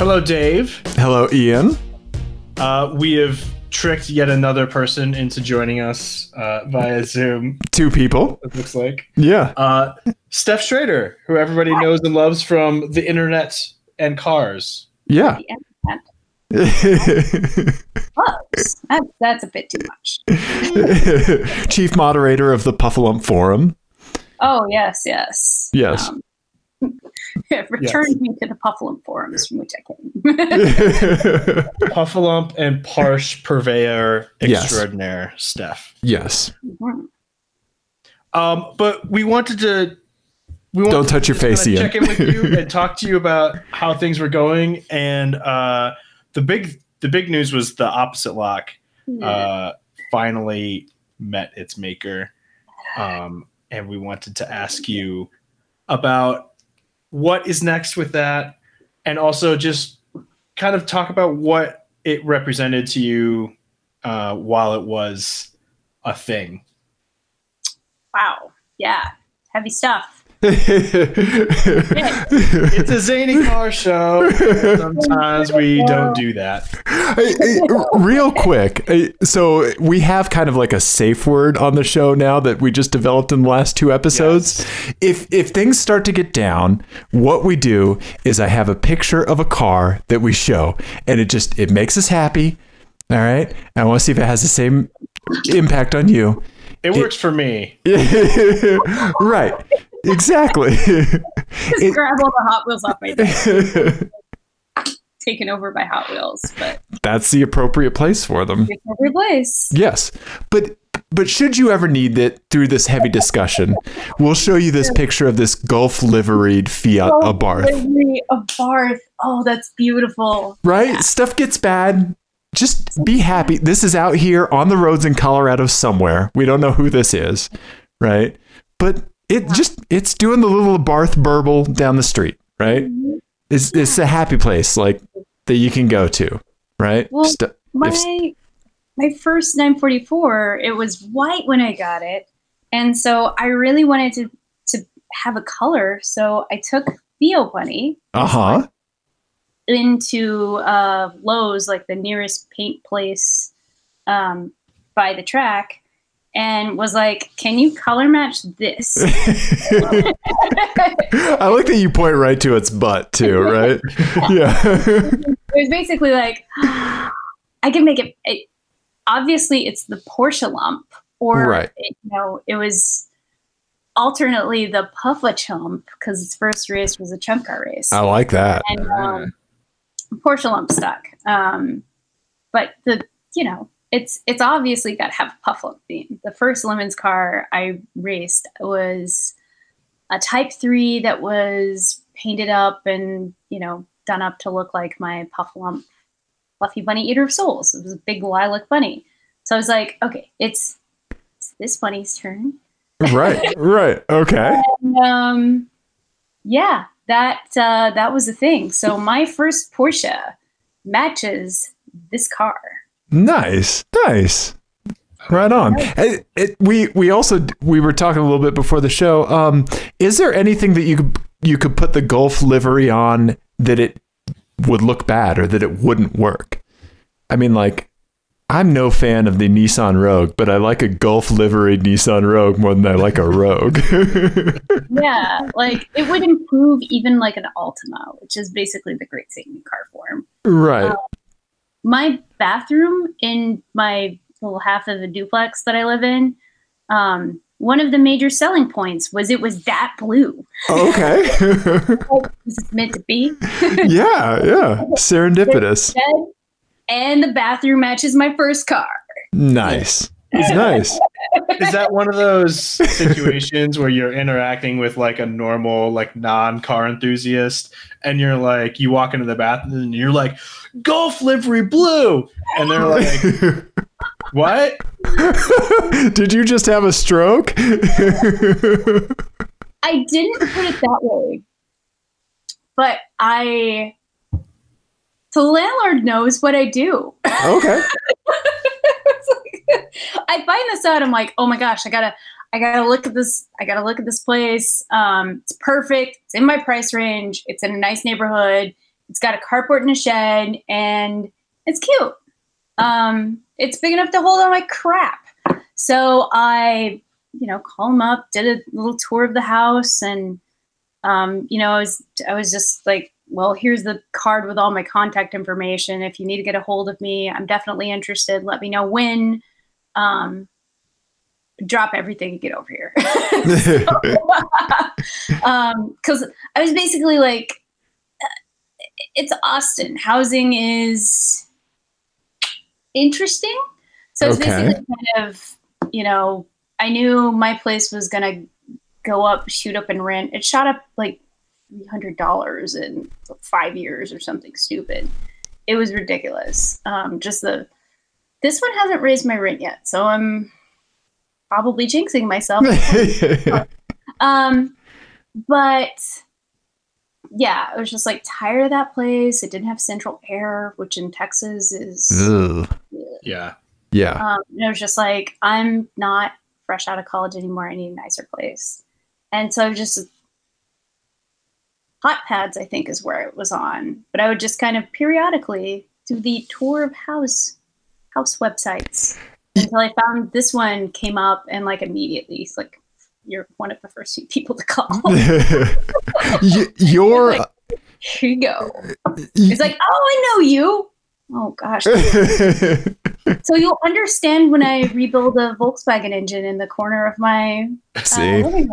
Hello, Dave. Hello, Ian. Uh, we have tricked yet another person into joining us uh, via Zoom. Two people. It looks like Yeah. uh, Stef Schrader, who everybody knows and loves from the internet and cars. Yeah. The internet. Close. That, that's a bit too much. Chief moderator of the Puffalump Forum. Oh yes, yes. Yes. Um, it returned me to the Pufflum forums from which I came. Puffalump and Parsh Purveyor Yes. Extraordinaire, Stef. yes. Um, but we wanted to. We wanted Don't touch your to just face, kinda Ian. Check in with you and talk to you about how things were going. And uh, the big, the big news was the opposite lock uh, finally met its maker. Um, and we wanted to ask you about what is next with that, and also just kind of talk about what it represented to you uh, while it was a thing. wow. Yeah. Heavy stuff. It's a zany car show. Sometimes we don't do that. Real quick so we have kind of like a safe word on the show now that we just developed in the last two episodes if if things start to get down what we do is i have a picture of a car that we show and it just it makes us happy all right i want to see if it has the same impact on you It works for me. right exactly Just grab all the Hot Wheels off my desk, taken over by Hot Wheels, but that's the appropriate place for them every place. Yes, but but should you ever need it through this heavy discussion, we'll show you this picture of this Gulf liveried Fiat Abarth. delivery of Barth. Oh, that's beautiful. Right? Stuff gets bad. Just be happy. This is out here on the roads in Colorado somewhere. We don't know who this is, right? But it just it's doing the little Barth burble down the street, right? It's it's a happy place like that you can go to, right? Well, St- My my first 944, it was white when I got it, and so I really wanted to to have a color. So I took Theo Bunny uh-huh. into uh, Lowe's, like the nearest paint place um, by the track, and was like, "Can you color match this?" I like that you point right to its butt too, right? yeah. it was basically like I can make it, it. Obviously, it's the Porsche lump, or Right. it, you know, it was alternately the Puffa chump because its first race was a chump car race, I like that. and um, Porsche lump stuck. Um, but the you know, it's it's obviously got to have a puff lump theme. The first Lemons car I raced was a Type Three that was painted up and you know done up to look like my puff lump fluffy bunny eater of souls. It was a big lilac bunny. So I was like, okay, it's, it's this bunny's turn. Right. Right. Okay. And, um, yeah, that uh, that was the thing. So my first Porsche matches this car. Nice. Nice. Right on. It, it, we we also we were talking a little bit before the show. Um, is there anything that you could you could put the Gulf livery on that it would look bad or that it wouldn't work? I mean, like, I'm no fan of the Nissan Rogue, but I like a Gulf livery Nissan Rogue more than I like a Rogue. Yeah, like it would improve even like an Altima, which is basically the Great Satan car form. right. My bathroom in my little half of the duplex that I live in, um, one of the major selling points was it was that blue. Okay. This is meant to be. yeah. Yeah. Serendipitous. And the bathroom matches my first car. Nice. It's nice. Is that one of those situations where you're interacting with like a normal, like non-car enthusiast, and you're like, you walk into the bathroom and you're like, Gulf livery blue, and they're like, what? Did you just have a stroke? I didn't put it that way, but I. The landlord knows what I do. okay. I find this out. I'm like, oh my gosh, I gotta, I gotta look at this. I gotta look at this place. Um, it's perfect. It's in my price range. It's in a nice neighborhood. It's got a carport and a shed, and it's cute. Um, it's big enough to hold all my crap. So I, you know, call him up, did a little tour of the house, and um, you know, I was I was just like, well, here's the card with all my contact information. If you need to get a hold of me, I'm definitely interested. Let me know when. Um, drop everything and get over here. Because um, I was basically like, it's Austin. Housing is interesting. So it's Okay. basically kind of, you know, I knew my place was going to go up, shoot up in rent. It shot up like $300 in five years or something stupid. It was ridiculous. Um, just the, this one hasn't raised my rent yet. So I'm probably jinxing myself. Um, but yeah, I was just like tired of that place. It didn't have central air, which in Texas is. Ugh. Yeah. Yeah. Um, and it was just like I'm not fresh out of college anymore. I need a nicer place, and so I was just hot pads. I think is where it was on, but I would just kind of periodically do the tour of house house websites until I found this one came up and like immediately it's like you're one of the first few people to call. Y- Your Like, Here you go. It's like, oh, I know you. Oh gosh. So you'll understand when I rebuild a Volkswagen engine in the corner of my uh, see, living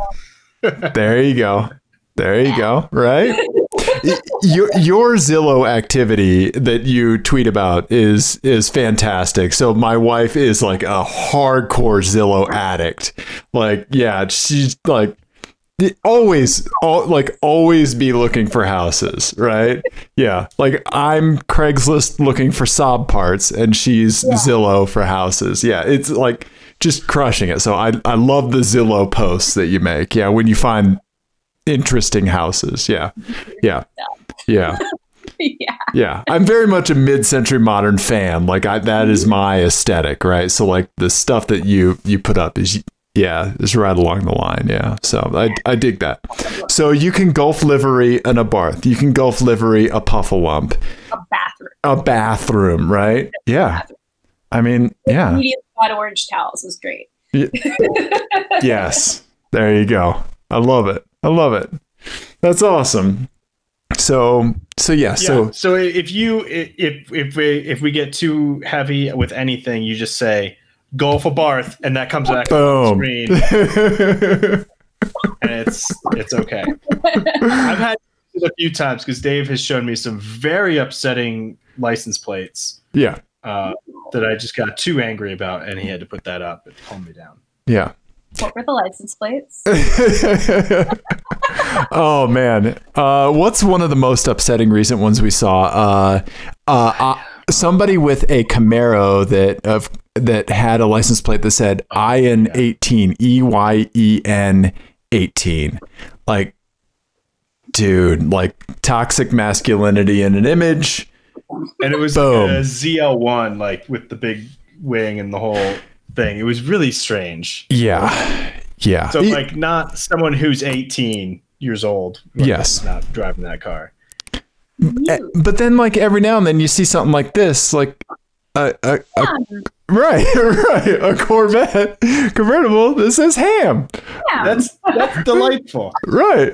room. there you go. There you go. Right. Your your Zillow activity that you tweet about is is fantastic. So my wife is like a hardcore Zillow addict. Like, yeah, she's like always all, like always be looking for houses, right? Yeah. Like I'm Craigslist looking for Saab parts and she's Zillow for houses. Yeah, it's like just crushing it. So I I love the Zillow posts that you make. Yeah, when you find interesting houses. Yeah. Yeah. Yeah. yeah. Yeah. I'm very much a mid-century modern fan. Like I that is mm-hmm. my aesthetic, right? So like the stuff that you you put up is yeah, is right along the line. Yeah. So I I dig that. So you can Gulf livery and Abarth. You can Gulf livery a puffalump, A bathroom. a bathroom, right? Yeah. I mean, yeah. Medium hot orange towels is great. Yes. There you go. I love it. I love it. That's awesome. So so yeah, Yeah. so So, if you if if we if we get too heavy with anything, you just say Gulf Abarth, and that comes back on the screen, and it's it's okay. I've had it a few times because Dave has shown me some very upsetting license plates yeah. uh, that I just got too angry about, and he had to put that up and calm me down. Yeah. What were the license plates? oh man, uh, what's one of the most upsetting recent ones we saw? Uh, uh, uh, somebody with a Camaro that of that had a license plate that said "Ian 18 E Y E N 18." Like, dude, like toxic masculinity in an image. And it was Boom. a ZL1, like with the big wing and the whole thing. It was really strange. Yeah, yeah. So like not someone who's 18 years old. like, Yes. not driving that car. Eh, but then, like every now and then, you see something like this, like a, a, a right, right, a Corvette convertible that says ham. yeah. That's that's delightful. Right.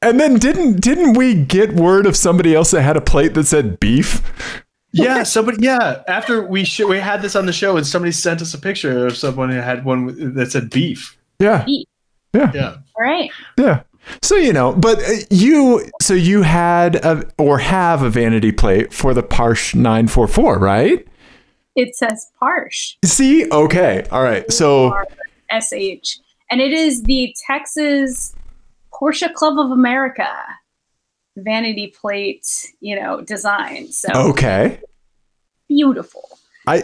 And then didn't didn't we get word of somebody else that had a plate that said beef? Yeah, somebody. Yeah, after we sh- we had this on the show, and somebody sent us a picture of someone who had one that said beef. Yeah. Beef. Yeah, Yeah. All right. Yeah. So you know, but uh, you so you had a, or have a vanity plate for the Parsh 944, right? It says Parsh. See? Okay. All right. So SH. And it is the Texas Porsche Club of America vanity plate, you know, design. So okay. beautiful. I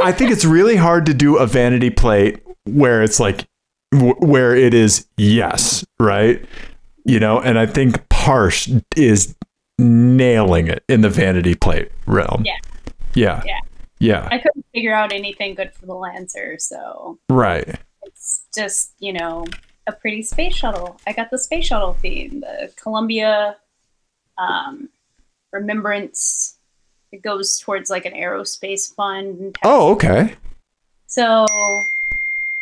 I think it's really hard to do a vanity plate where it's like where it is yes, right? You know, and I think Parsh is nailing it in the vanity plate realm. Yeah. Yeah. Yeah. Yeah. I couldn't figure out anything good for the Lancer, so Right. it's just, you know, a pretty space shuttle. I got the space shuttle theme, the Columbia um Remembrance. It goes towards like an aerospace fund. Oh, okay. So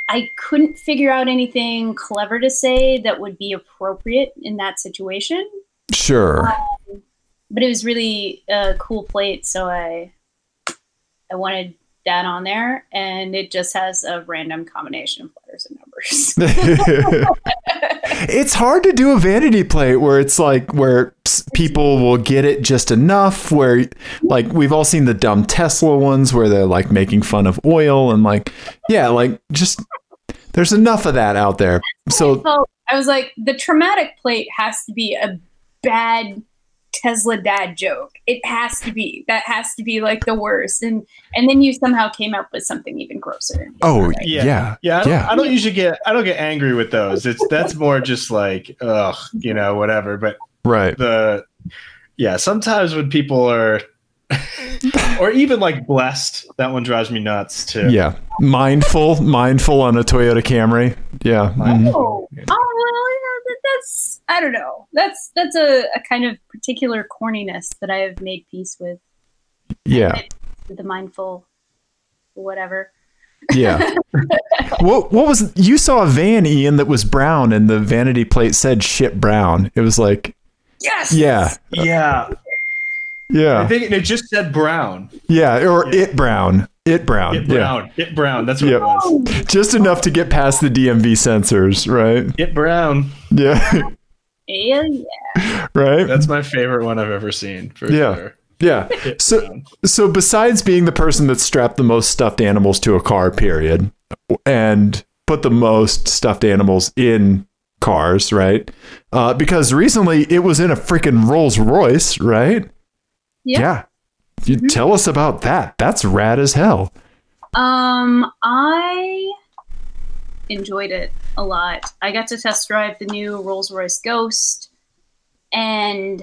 I couldn't figure out anything clever to say that would be appropriate in that situation. Sure. Um, but it was really a cool plate, so I I wanted that on there, and it just has a random combination of and numbers. it's hard to do a vanity plate where it's like where people will get it just enough where like we've all seen the dumb Tesla ones where they're like making fun of oil and like yeah like just there's enough of that out there so I was like the traumatic plate has to be a bad Tesla dad joke. It has to be. That has to be like the worst. And and then you somehow came up with something even grosser. Oh yeah, yeah, yeah. I don't, yeah. I don't usually get. I don't get angry with those. It's that's more just like ugh, you know, whatever. But right. The yeah, sometimes when people are. or even like blessed that one drives me nuts too yeah mindful mindful on a toyota camry yeah mm-hmm. oh, oh well, that's i don't know that's that's a, a kind of particular corniness that I have made peace with. Yeah. With the mindful whatever. Yeah. what what was you saw a van Ian that was brown and the vanity plate said shit brown. It was like Yes. Yeah. Yeah. Yeah. I think it just said brown. Yeah, or yeah. it brown. It brown. It brown. Yeah. It brown. That's what yep. it was. Just enough to get past the DMV censors, right? It brown. Yeah. Hell yeah. Right? That's my favorite one I've ever seen. yeah. Sure. Yeah. So so besides being the person that strapped the most stuffed animals to a car, period, and put the most stuffed animals in cars, right? Uh, because recently it was in a freaking Rolls Royce, right? Yeah. Yeah. You tell us about that. That's rad as hell. Um, I enjoyed it a lot. I got to test drive the new Rolls Royce Ghost, and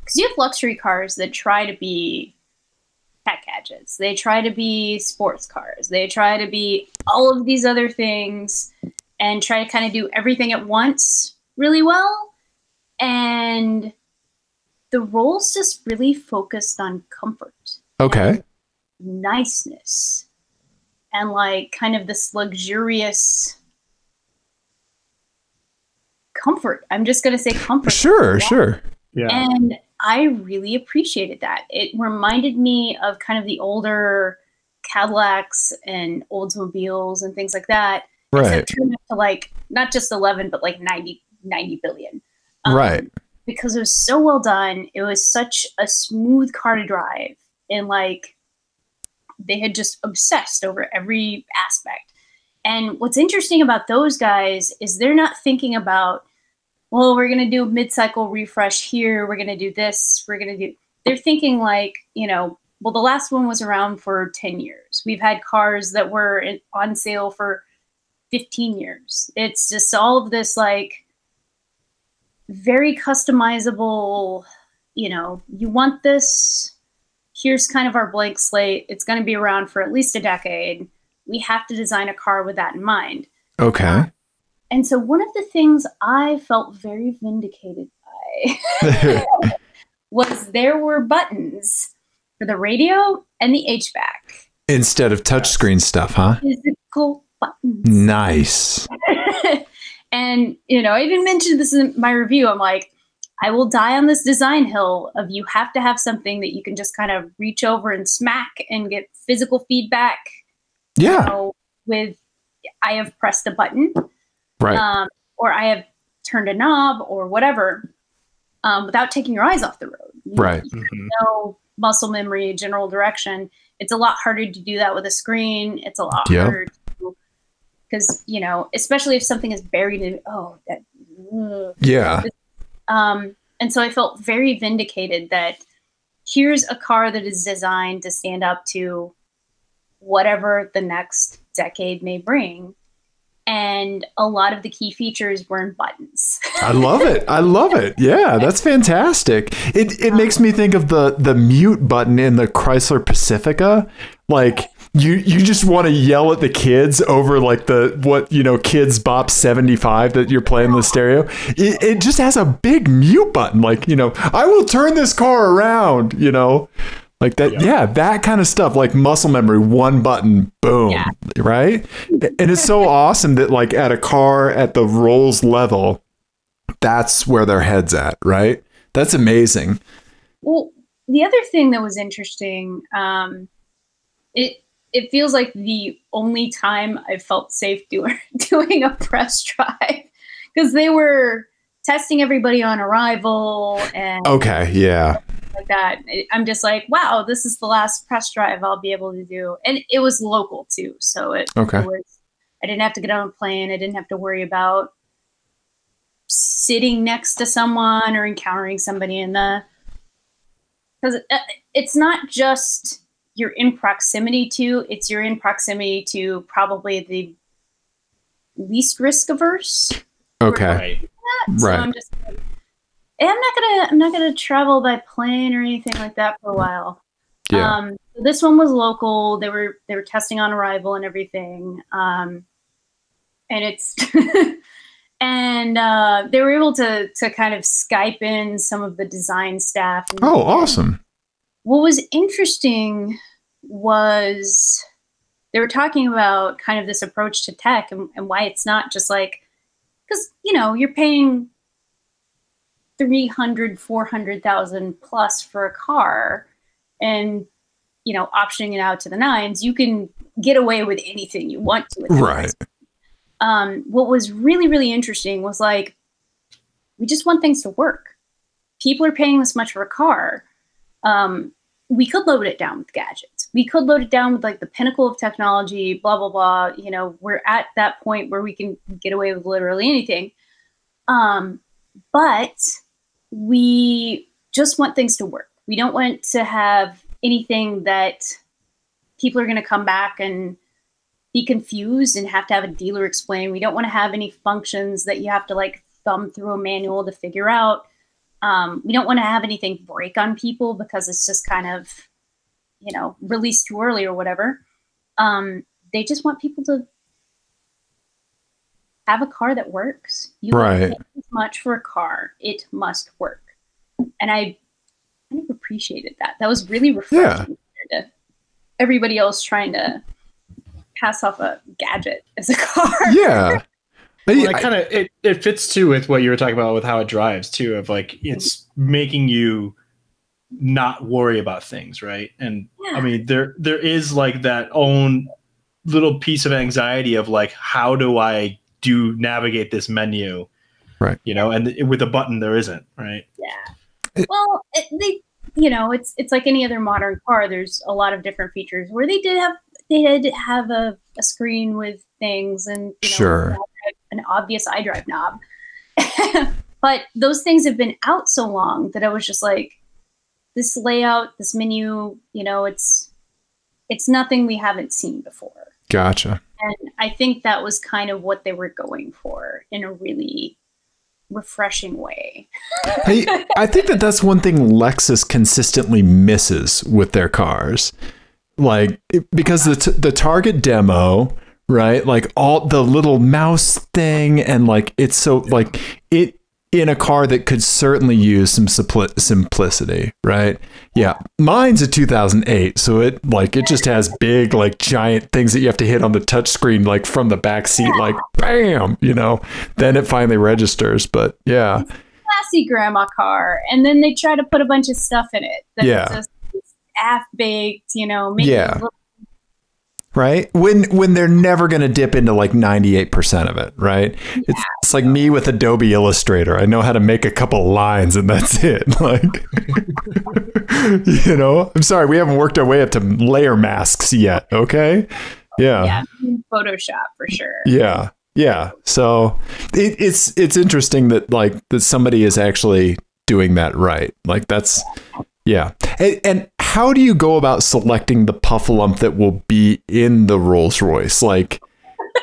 because you have luxury cars that try to be tech gadgets, they try to be sports cars, they try to be all of these other things, and try to kind of do everything at once really well. And the Rolls just really focused on comfort. Okay. Niceness and like kind of this luxurious comfort. I'm just going to say comfort. Sure, sure. Yeah. And I really appreciated that. It reminded me of kind of the older Cadillacs and Oldsmobiles and things like that. Right. Turned to like not just 11, but like 90, 90 billion. Um, right. Because it was so well done. It was such a smooth car to drive. And like, they had just obsessed over every aspect. And what's interesting about those guys is they're not thinking about, well, we're going to do a mid cycle refresh here, we're going to do this, we're going to do. They're thinking like, you know, well, the last one was around for 10 years. We've had cars that were on sale for 15 years. It's just all of this like very customizable, you know, you want this, here's kind of our blank slate. It's going to be around for at least a decade. We have to design a car with that in mind. Okay. Uh, and so one of the things I felt very vindicated by was there were buttons for the radio and the HVAC. Instead of touchscreen stuff, huh? Physical buttons. Nice. And, you know, I even mentioned this in my review. I'm like, I will die on this design hill of you have to have something that you can just kind of reach over and smack and get physical feedback. Yeah. You know, with I have pressed a button. Right. Um, or I have turned a knob or whatever um, without taking your eyes off the road. You, right. You mm-hmm. know muscle memory, general direction. It's a lot harder to do that with a screen. It's a lot yep. harder because you know, especially if something is buried in oh that. Ugh, yeah. Um, and so I felt very vindicated that here's a car that is designed to stand up to whatever the next decade may bring. And a lot of the key features were in buttons. I love it. I love it. Yeah, that's fantastic. It it makes me think of the the mute button in the Chrysler Pacifica. Like you you just want to yell at the kids over like the what you know Kidz Bop 75 that you're playing the stereo. It, it just has a big mute button like you know i will turn this car around you know? Like that yeah, yeah that kind of stuff like muscle memory one button boom yeah. right? And it's so awesome that like at a car at the rolls level that's where their heads at right? That's amazing. Well the other thing that was interesting um it it feels like the only time I felt safe doing doing a press drive because they were testing everybody on arrival and okay, yeah, like that. I'm just like, wow, this is the last press drive I'll be able to do, and it was local too, so it, okay. It was, I didn't have to get on a plane. I didn't have to worry about sitting next to someone or encountering somebody in the because uh, it's not just you're in proximity to, it's you're in proximity to probably the least risk averse. Okay. So right. I'm just I'm not gonna I'm not gonna travel by plane or anything like that for a while. Yeah. Um, this one was local. They were they were testing on arrival and everything. Um, and it's and uh, they were able to to kind of Skype in some of the design staff. oh, awesome! What was interesting was they were talking about kind of this approach to tech and, and why it's not just like because you know you're paying 300 400,000 plus for a car and you know optioning it out to the nines you can get away with anything you want to right. Um, what was really really interesting was like we just want things to work. People are paying this much for a car um, we could load it down with gadgets. We could load it down with like the pinnacle of technology, blah, blah, blah. You know, we're at that point where we can get away with literally anything. Um, but we just want things to work. We don't want to have anything that people are going to come back and be confused and have to have a dealer explain. We don't want to have any functions that you have to like thumb through a manual to figure out. Um, we don't want to have anything break on people because it's just kind of, you know, released too early or whatever. Um, they just want people to have a car that works. You right. as much for a car; it must work. And I kind of appreciated that. That was really refreshing yeah. to everybody else trying to pass off a gadget as a car. Yeah. well, it kind of it, it fits too with what you were talking about with how it drives too of like it's making you not worry about things right? And yeah. i mean there there is like that own little piece of anxiety of like how do i do navigate this menu? Right. You know and with a button there isn't right? Yeah. Well it, they you know it's it's like any other modern car there's a lot of different features where they did have they did have a, a screen with things and you know, sure an obvious iDrive knob. but those things have been out so long that I was just like, this layout, this menu, you know, it's it's nothing we haven't seen before. Gotcha. And I think that was kind of what they were going for in a really refreshing way. I, I think that that's one thing Lexus consistently misses with their cars. Like because the t- the Target demo right? Like all the little mouse thing, and like it's so like it in a car that could certainly use some simplicity, right? Yeah, mine's a 2008, so it like it just has big like giant things that you have to hit on the touchscreen like from the back seat, like bam, you know. Then it finally registers, but yeah. Classy grandma car, and then they try to put a bunch of stuff in it. That's yeah. Just half baked, you know, yeah right? When when they're never going to dip into like 98% of it right? Yeah. it's, it's like me with adobe illustrator. I know how to make a couple lines and that's it like you know? I'm sorry we haven't worked our way up to layer masks yet okay? Yeah. Yeah photoshop for sure. Yeah yeah so it, it's it's interesting that like that somebody is actually doing that right. Like that's yeah and, and how do you go about selecting the puffalump that will be in the Rolls Royce? Like,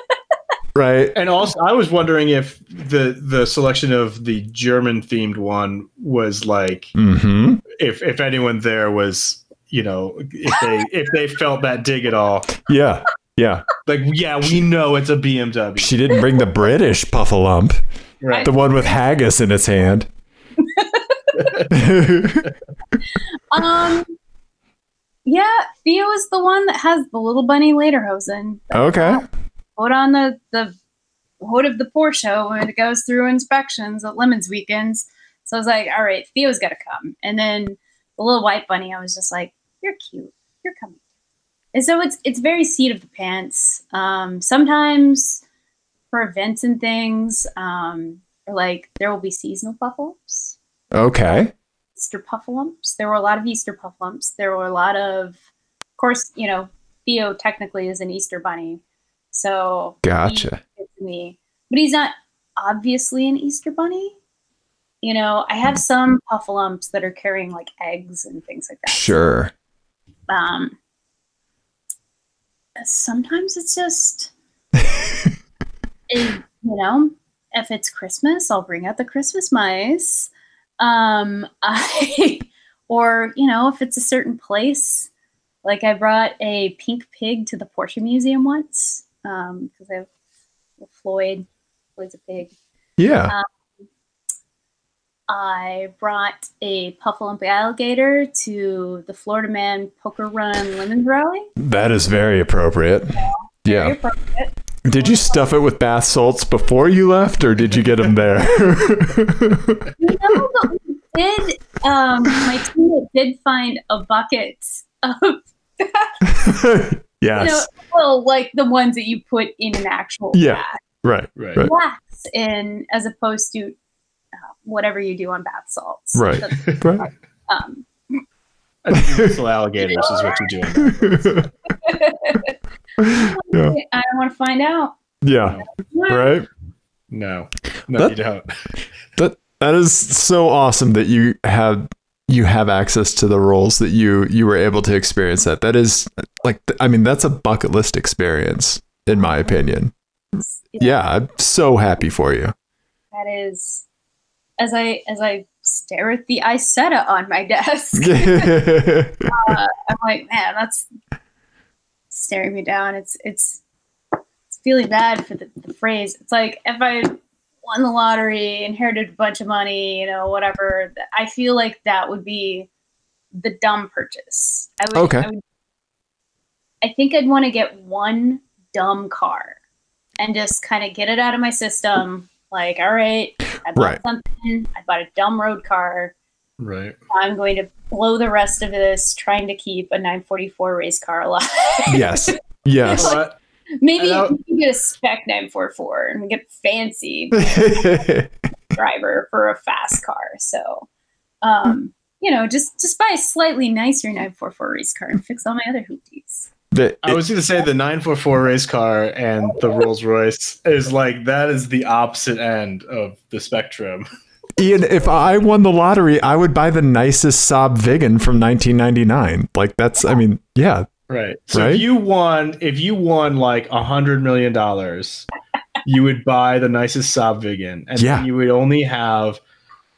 right? And also, I was wondering if the the selection of the German themed one was like, mm-hmm. if if anyone there was you know, if they if they felt that dig at all. Yeah. Yeah. Like, yeah, we know it's a BMW. She didn't bring the British Puffalump, Right. the one with haggis in its hand. Um, yeah, Theo is the one that has the little bunny lederhosen. okay. Put on the the hood of the Porsche when it goes through inspections at Lemons weekends. So I was like, all right, Theo's got to come. And then the little white bunny, I was just like, you're cute, you're coming. And so it's it's very seat of the pants. Um, sometimes for events and things, um, or like there will be seasonal puffles. Okay. Easter puffalumps. There were a lot of Easter puffalumps. There were a lot of, of course, you know, Theo technically is an Easter bunny, so Gotcha. me, but he's not obviously an Easter bunny. You know, I have some puffalumps that are carrying like eggs and things like that. Sure. Um, sometimes it's just, it- you know, if it's Christmas, I'll bring out the Christmas mice. Um, I, or you know, if it's a certain place, like I brought a pink pig to the Porsche Museum once um, because I have Floyd. Floyd's a pig. Yeah. I brought a Puffalump alligator to the Florida Man Poker Run Lemon Rally. That is very appropriate. Very Yeah. appropriate. Did you stuff it with bath salts before you left, or did you get them there? You know, but we did. Um, my team did find a bucket of, you know, yes. well, like the ones that you put in an actual Yeah. bath, Right. Right. Right. wax in, as opposed to uh, whatever you do on bath salts. Right. The- Right. um, I think Universal alligators is what you're doing. Yeah. I want to find out. yeah. Right. No, no, That- you don't. That that is so awesome that you have you have access to the Rolls that you you were able to experience that. That is like I mean that's a bucket list experience in my opinion. Yeah, I'm so happy for you. that is as I as I stare at the Isetta on my desk. uh, I'm like, man, that's staring me down. It's it's it's feeling bad for the, the phrase. It's like if I won the lottery, inherited a bunch of money, you know, whatever. I feel like that would be the dumb purchase. I would. Okay. I, would, I think I'd want to get one dumb car and just kind of get it out of my system. Like, all right, I bought Right. something. I bought a dumb road car. Right. I'm going to blow the rest of this trying to keep a 944 race car alive. yes. Yes. But Maybe you can get a spec 944 and get fancy driver for a fast car. So, um, you know, just just buy a slightly nicer 944 race car and fix all my other hoopties. The- I was going to say the 944 race car and the Rolls Royce is like that is the opposite end of the spectrum. Ian, if I won the lottery, I would buy the nicest Saab Viggen from 1999. Like that's, I mean, yeah, Right. So Right? if you won, if you won like a hundred million dollars, you would buy the nicest Saab Viggen, and Yeah. then you would only have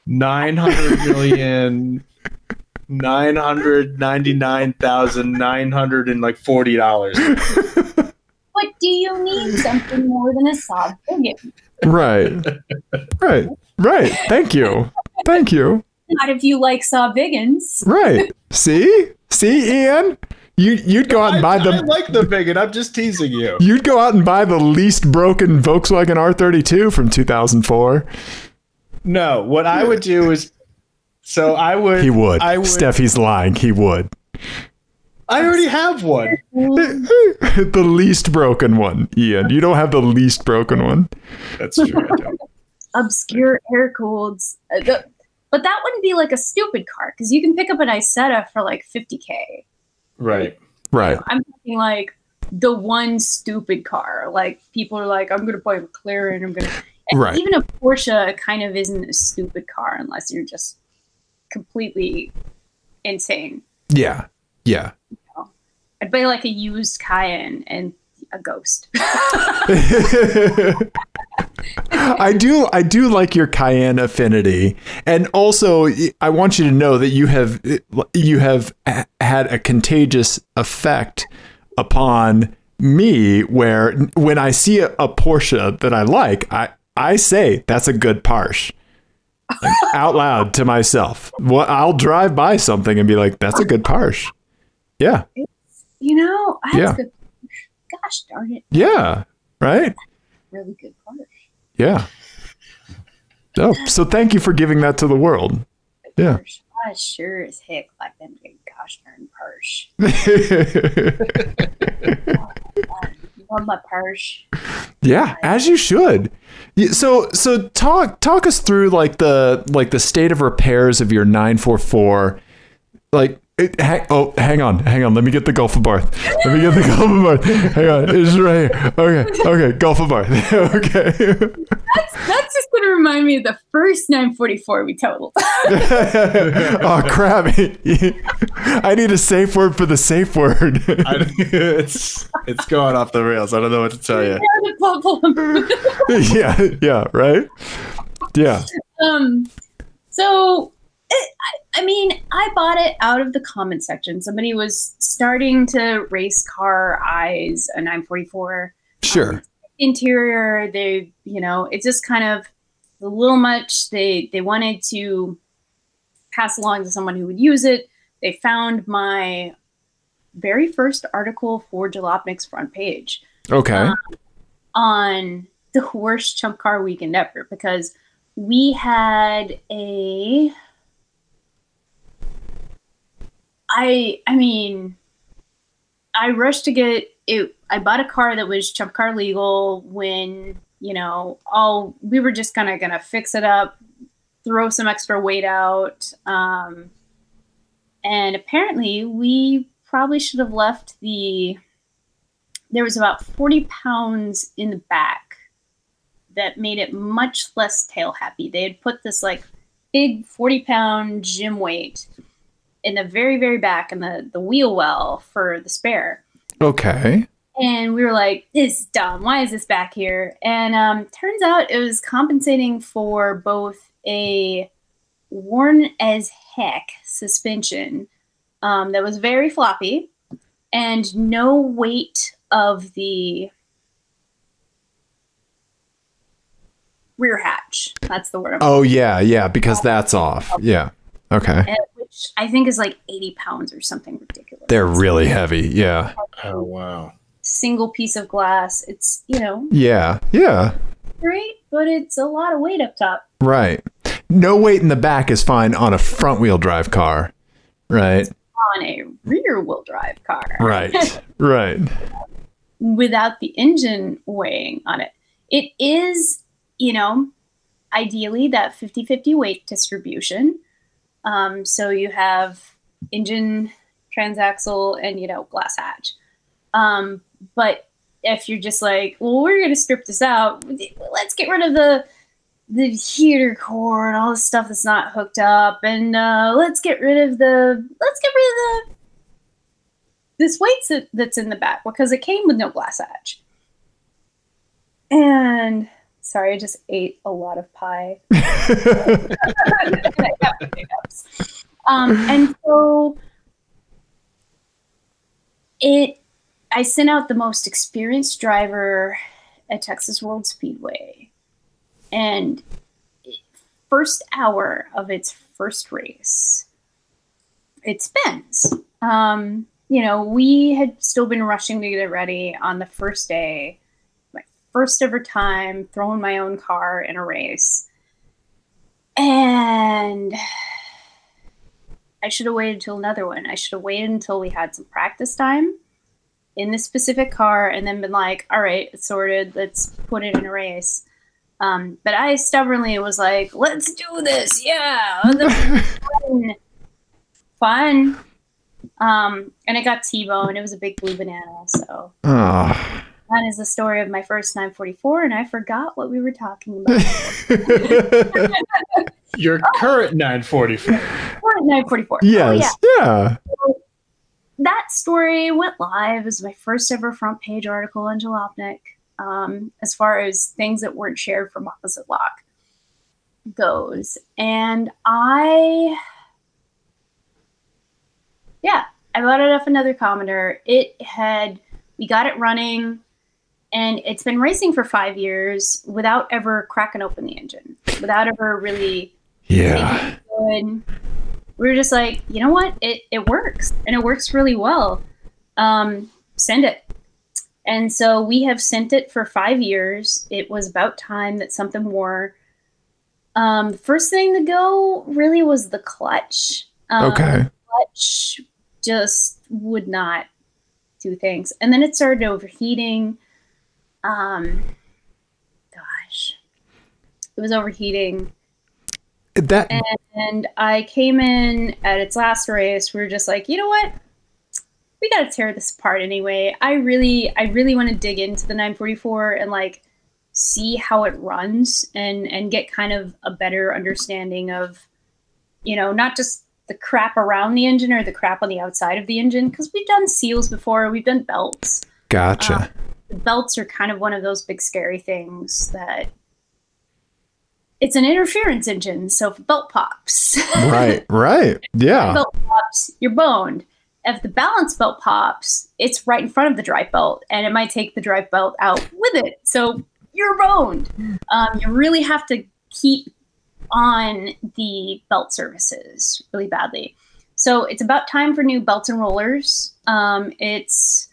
nine hundred million, nine hundred ninety nine thousand nine hundred and like forty dollars. But do you need something more than a Saab Viggen? right, right, right. Thank you, thank you. Not if you like Saab Viggens. Right. See, see, Ian, you you'd go out and buy I, I the like the Viggen. I'm just teasing you. you'd go out and buy the least broken Volkswagen R32 from 2004. No, what I would do is, so I would. He would. I would. Stef, he's lying. He would. I already have one. the least broken one, Ian. You don't have the least broken one. That's true. I don't. obscure air cooled. Uh, but that wouldn't be like a stupid car because you can pick up an Isetta for like 50k. Right. Right. I'm talking like the one stupid car. Like people are like, I'm gonna buy a McLaren. I'm gonna. Right. Even a Porsche kind of isn't a stupid car unless you're just completely insane. Yeah. Yeah. I'd buy like a used Cayenne and a Ghost. I do I do like your Cayenne affinity, and also I want you to know that you have you have had a contagious effect upon me. Where when I see a, a Porsche that I like, I I say that's a good Porsche. Like, out loud to myself. Well, I'll drive by something and be like, "That's a good Porsche." Yeah. You know, I Yeah. good. Gosh darn it, Yeah. Right. really good Porsche. Yeah. Oh, so thank you for giving that to the world. Yeah. Porsche. Oh, I sure as heck like them big gosh darn Porsche. Oh, Love my Porsche. yeah, as you should. So so talk talk us through like the like the state of repairs of your 944. Like it, hang, oh, hang on, hang on. Let me get the Gulf Abarth. Let me get the Gulf Abarth. Hang on, it's right here. Okay, okay, Gulf Abarth. okay. That's, that's just going to remind me of the first 944 we totaled. oh crap! I need a safe word for the safe word. I, it's it's going off the rails. I don't know what to tell you. yeah, yeah, right. Yeah. um, so, it, I, I mean, I bought it out of the comment section. Somebody was starting to race car eyes a 944. Sure. Um, interior they you know it's just kind of a little much they they wanted to pass along to someone who would use it they found my very first article for jalopnik's front page Okay. Um, on the worst chump car weekend ever because we had a I I mean I rushed to get it I bought a car that was chump car legal when, you know, all we were just kinda gonna fix it up, throw some extra weight out. Um and apparently we probably should have left the there was about 40 pounds in the back that made it much less tail happy. They had put this like big 40 pound gym weight in the very, very back in the, the wheel well for the spare. Okay. And we were like, this is dumb. Why is this back here? And um, turns out it was compensating for both a worn as heck suspension um, that was very floppy and no weight of the rear hatch. That's the word. I'm Oh yeah, yeah, because that's off. Yeah. Okay. and which I think is like 80 pounds or something ridiculous. They're really heavy. Yeah. Oh wow. single piece of glass. It's, you know, Yeah. Yeah. great, but it's a lot of weight up top. Right. No weight in the back is fine on a front wheel drive car. Right. on a rear wheel drive car. Right. right. Without the engine weighing on it. It is, you know, ideally that 50 50 weight distribution. Um, so you have engine, transaxle, and, you know, glass hatch. Um, but if you're just like, well, we're going to strip this out, let's get rid of the the heater core and all the stuff that's not hooked up, and uh, let's get rid of the let's get rid of the this weight that, that's in the back because it came with no glass hatch. And sorry, I just ate a lot of pie. um, and so it, I sent out the most experienced driver at Texas World Speedway, and first hour of its first race, it spins. Um, you know, we had still been rushing to get it ready on the first day, first ever time throwing my own car in a race. And I should have waited till another one. I should have waited until we had some practice time in this specific car and then been like, all right, it's sorted. Let's put it in a race. Um, but I stubbornly was like, let's do this. Yeah. fun. fun. Um, and it got T-bone. It was a big blue banana. So Oh. That is the story of my first 944, and I forgot what we were talking about. Your current 944. What, 944. Oh, yes. yeah. yeah. That story went live as my first ever front page article on Jalopnik. um, as far as things that weren't shared from opposite lock goes. And I, yeah, I bought it off another Commodore. It had, we got it running and it's been racing for five years without ever cracking open the engine, without ever really Yeah. good. We were just like, you know what? It it works and it works really well. Um, send it. And so we have sent it for five years. It was about time that something more. Um, the first thing to go really was the clutch. Um, Okay. clutch just would not do things. And then it started overheating. Um, gosh, it was overheating. That And I came in at its last race. We were just like, you know what? We got to tear this apart anyway. I really, I really want to dig into the 944 and like see how it runs and and get kind of a better understanding of, you know, not just the crap around the engine or the crap on the outside of the engine because we've done seals before, we've done belts. gotcha. The belts are kind of one of those big scary things that it's an interference engine. So if a belt pops, right. Right. Yeah. belt pops, you're boned. If the balance belt pops, it's right in front of the drive belt, and it might take the drive belt out with it. So you're boned. Um, you really have to keep on the belt services really badly. So it's about time for new belts and rollers. Um, it's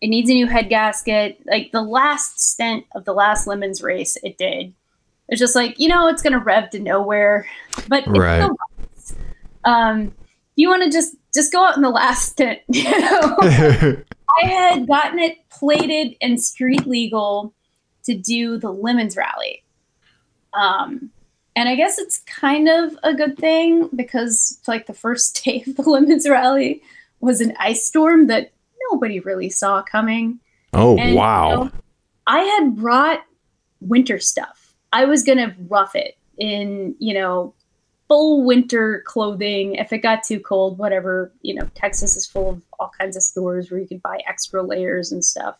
it needs a new head gasket. Like the last stint of the last Lemons race, it did. It's just like you know, it's gonna rev to nowhere, but Right. Um, you want to just just go out in the last stint. You know, I had gotten it plated and street legal to do the Lemons Rally. Um, and I guess it's kind of a good thing because like the first day of the Lemons Rally was an ice storm that nobody really saw coming. oh And, wow. you know, I had brought winter stuff. I was gonna rough it in, you know, full winter clothing. If it got too cold, whatever, you know, Texas is full of all kinds of stores where you could buy extra layers and stuff.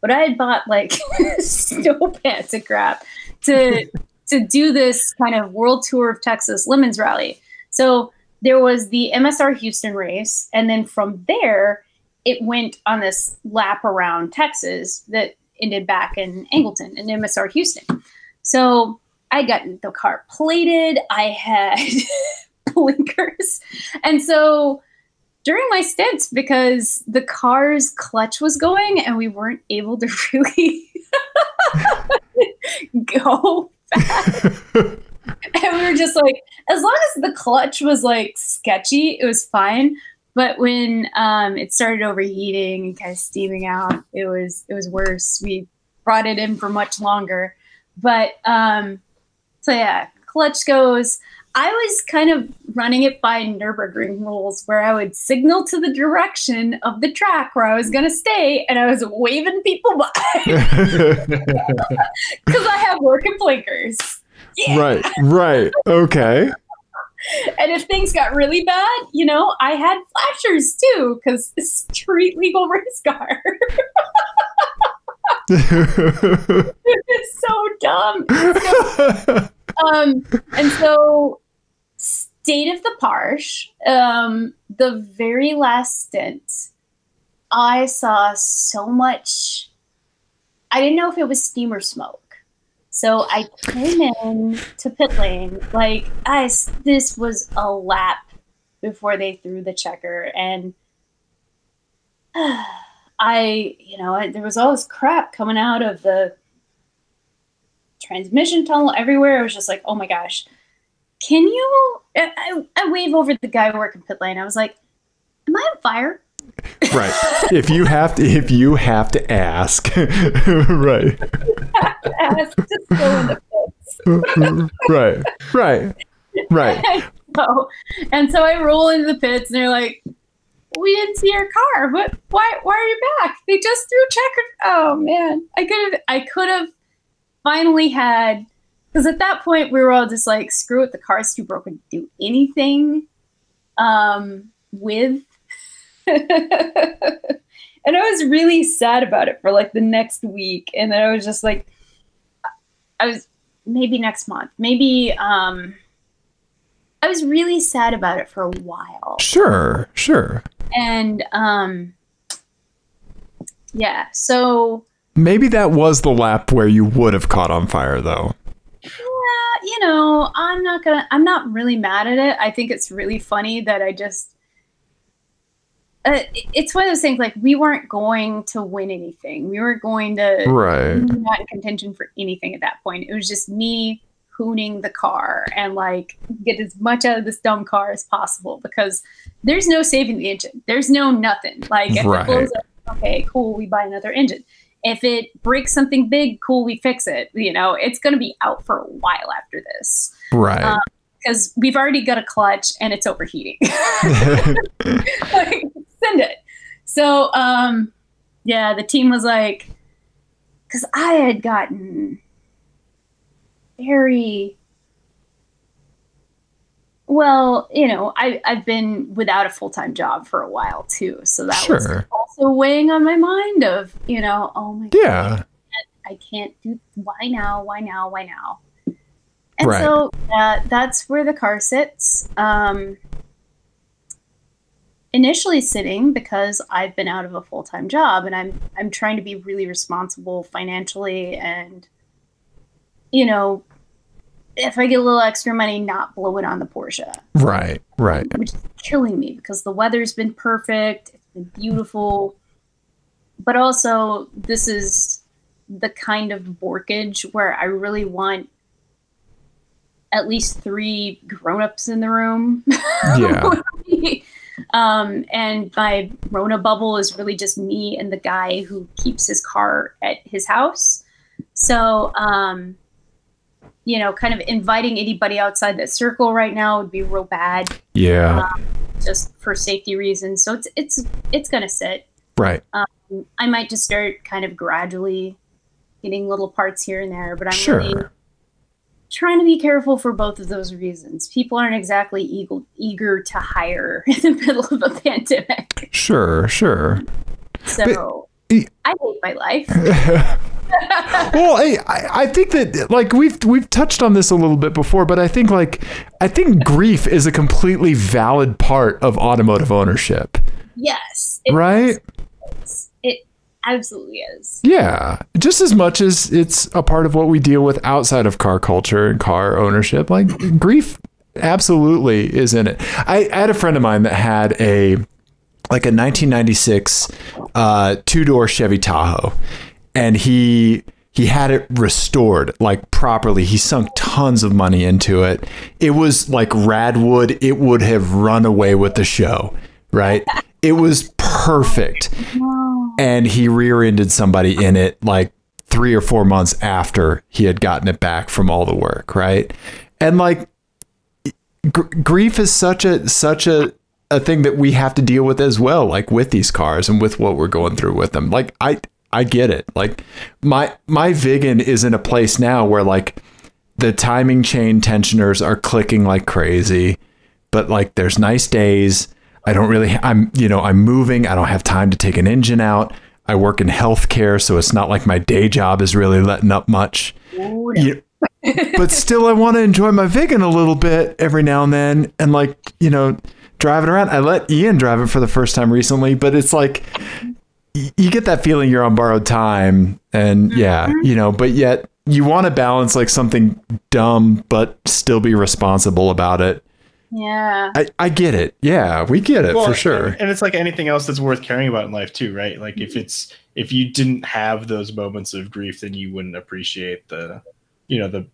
But I had bought like snow pants and crap to to do this kind of world tour of Texas Lemons Rally. So there was the MSR Houston race, and then from there it went on this lap around Texas that ended back in Angleton in MSR Houston. So I got the car plated. I had blinkers. And so during my stints, because the car's clutch was going and we weren't able to really go fast. and we were just like, as long as the clutch was like sketchy, it was fine. But when um, it started overheating and kind of steaming out, it was it was worse. We brought it in for much longer. But um, so yeah, clutch goes. I was kind of running it by Nurburgring rules, where I would signal to the direction of the track where I was going to stay, and I was waving people by because I have working blinkers. Yeah. right. Right. Okay. And if things got really bad, you know, I had flashers too because street legal race car. it's so dumb. um, and so, state of the Porsche, um, the very last stint, I saw so much. I didn't know if it was steam or smoke. So I came in to pit lane like I. This was a lap before they threw the checker, and I, you know, I, there was all this crap coming out of the transmission tunnel everywhere. I was just like, oh my gosh, can you? I, I, I wave over the guy working pit lane. I was like, am I on fire? Right. If you have to, if you have to ask, right. Ask to go in the pits. right. Right. Right. so, and so I roll into the pits, and they're like, "We didn't see your car, but why? Why are you back? They just threw checker." Oh man, I could have, I could have finally had, because at that point we were all just like, "Screw it, the car's too broken to do anything." Um, with, and I was really sad about it for like the next week. And then I was just like, I was maybe next month, maybe, um, I was really sad about it for a while. Sure, sure. And, um, yeah, so Maybe that was the lap where you would have caught on fire, though. yeah, you know, I'm not gonna, I'm not really mad at it. I think it's really funny that I just, uh, it's one of those things like we weren't going to win anything. We weren't going to, Right. we not in contention for anything at that point. It was just me hooning the car and like get as much out of this dumb car as possible because there's no saving the engine. There's no nothing. Like if Right. it blows up, okay, cool, we buy another engine. If it breaks something big, cool, we fix it. You know, it's gonna be out for a while after this Right. Um, because we've already got a clutch and it's overheating. like, send it. So, um, yeah, the team was like, because I had gotten very well, you know, I, I've been without a full time job for a while too. So that was also weighing on my mind of, you know, oh my god. yeah. I can't do why now, why now, why now. And Right. so uh, that's where the car sits. Um, initially sitting because I've been out of a full time job and I'm I'm trying to be really responsible financially and you know if I get a little extra money, not blow it on the Porsche Right. Right. which is killing me because the weather's been perfect, it's been beautiful, but also this is the kind of borkage where I really want at least three grown-ups in the room. Yeah. um, and my Rona bubble is really just me and the guy who keeps his car at his house. So, um, you know, kind of inviting anybody outside that circle right now would be real bad Yeah. just for safety reasons. So it's it's it's gonna sit. Right. I might just start kind of gradually getting little parts here and there, but I'm really Sure. Trying to be careful for both of those reasons. People aren't exactly eager eager to hire in the middle of a pandemic, Sure. Sure. so But- I hate my life. well, I, I think that like we've we've touched on this a little bit before, but I think like I think grief is a completely valid part of automotive ownership, yes, right? is. Absolutely is. Yeah, just as much as it's a part of what we deal with outside of car culture and car ownership, like grief absolutely is in it. I, I had a friend of mine that had a like a 1996 uh, two door Chevy Tahoe, and he he had it restored like properly. He sunk tons of money into it. It was like Radwood. It would have run away with the show, right? It was perfect and he rear-ended somebody in it like three or four months after he had gotten it back from all the work right? And like gr- grief is such a such a a thing that we have to deal with as well like with these cars and with what we're going through with them. Like i i get it. Like my my Viggen is in a place now where like the timing chain tensioners are clicking like crazy but like there's nice days i don't really i'm you know i'm moving. I don't have time to take an engine out. I work in healthcare so it's not like my day job is really letting up much. Ooh, no. you, but still i want to enjoy my Viggen a little bit every now and then and like you know drive it around. I let ian drive it for the first time recently but it's like you get that feeling you're on borrowed time and yeah mm-hmm. you know but yet you want to balance like something dumb but still be responsible about it Yeah. i, I get it yeah we get it Well, for sure And, and it's like anything else that's worth caring about in life too, right? Like if it's if you didn't have those moments of grief, then you wouldn't appreciate the, you know, the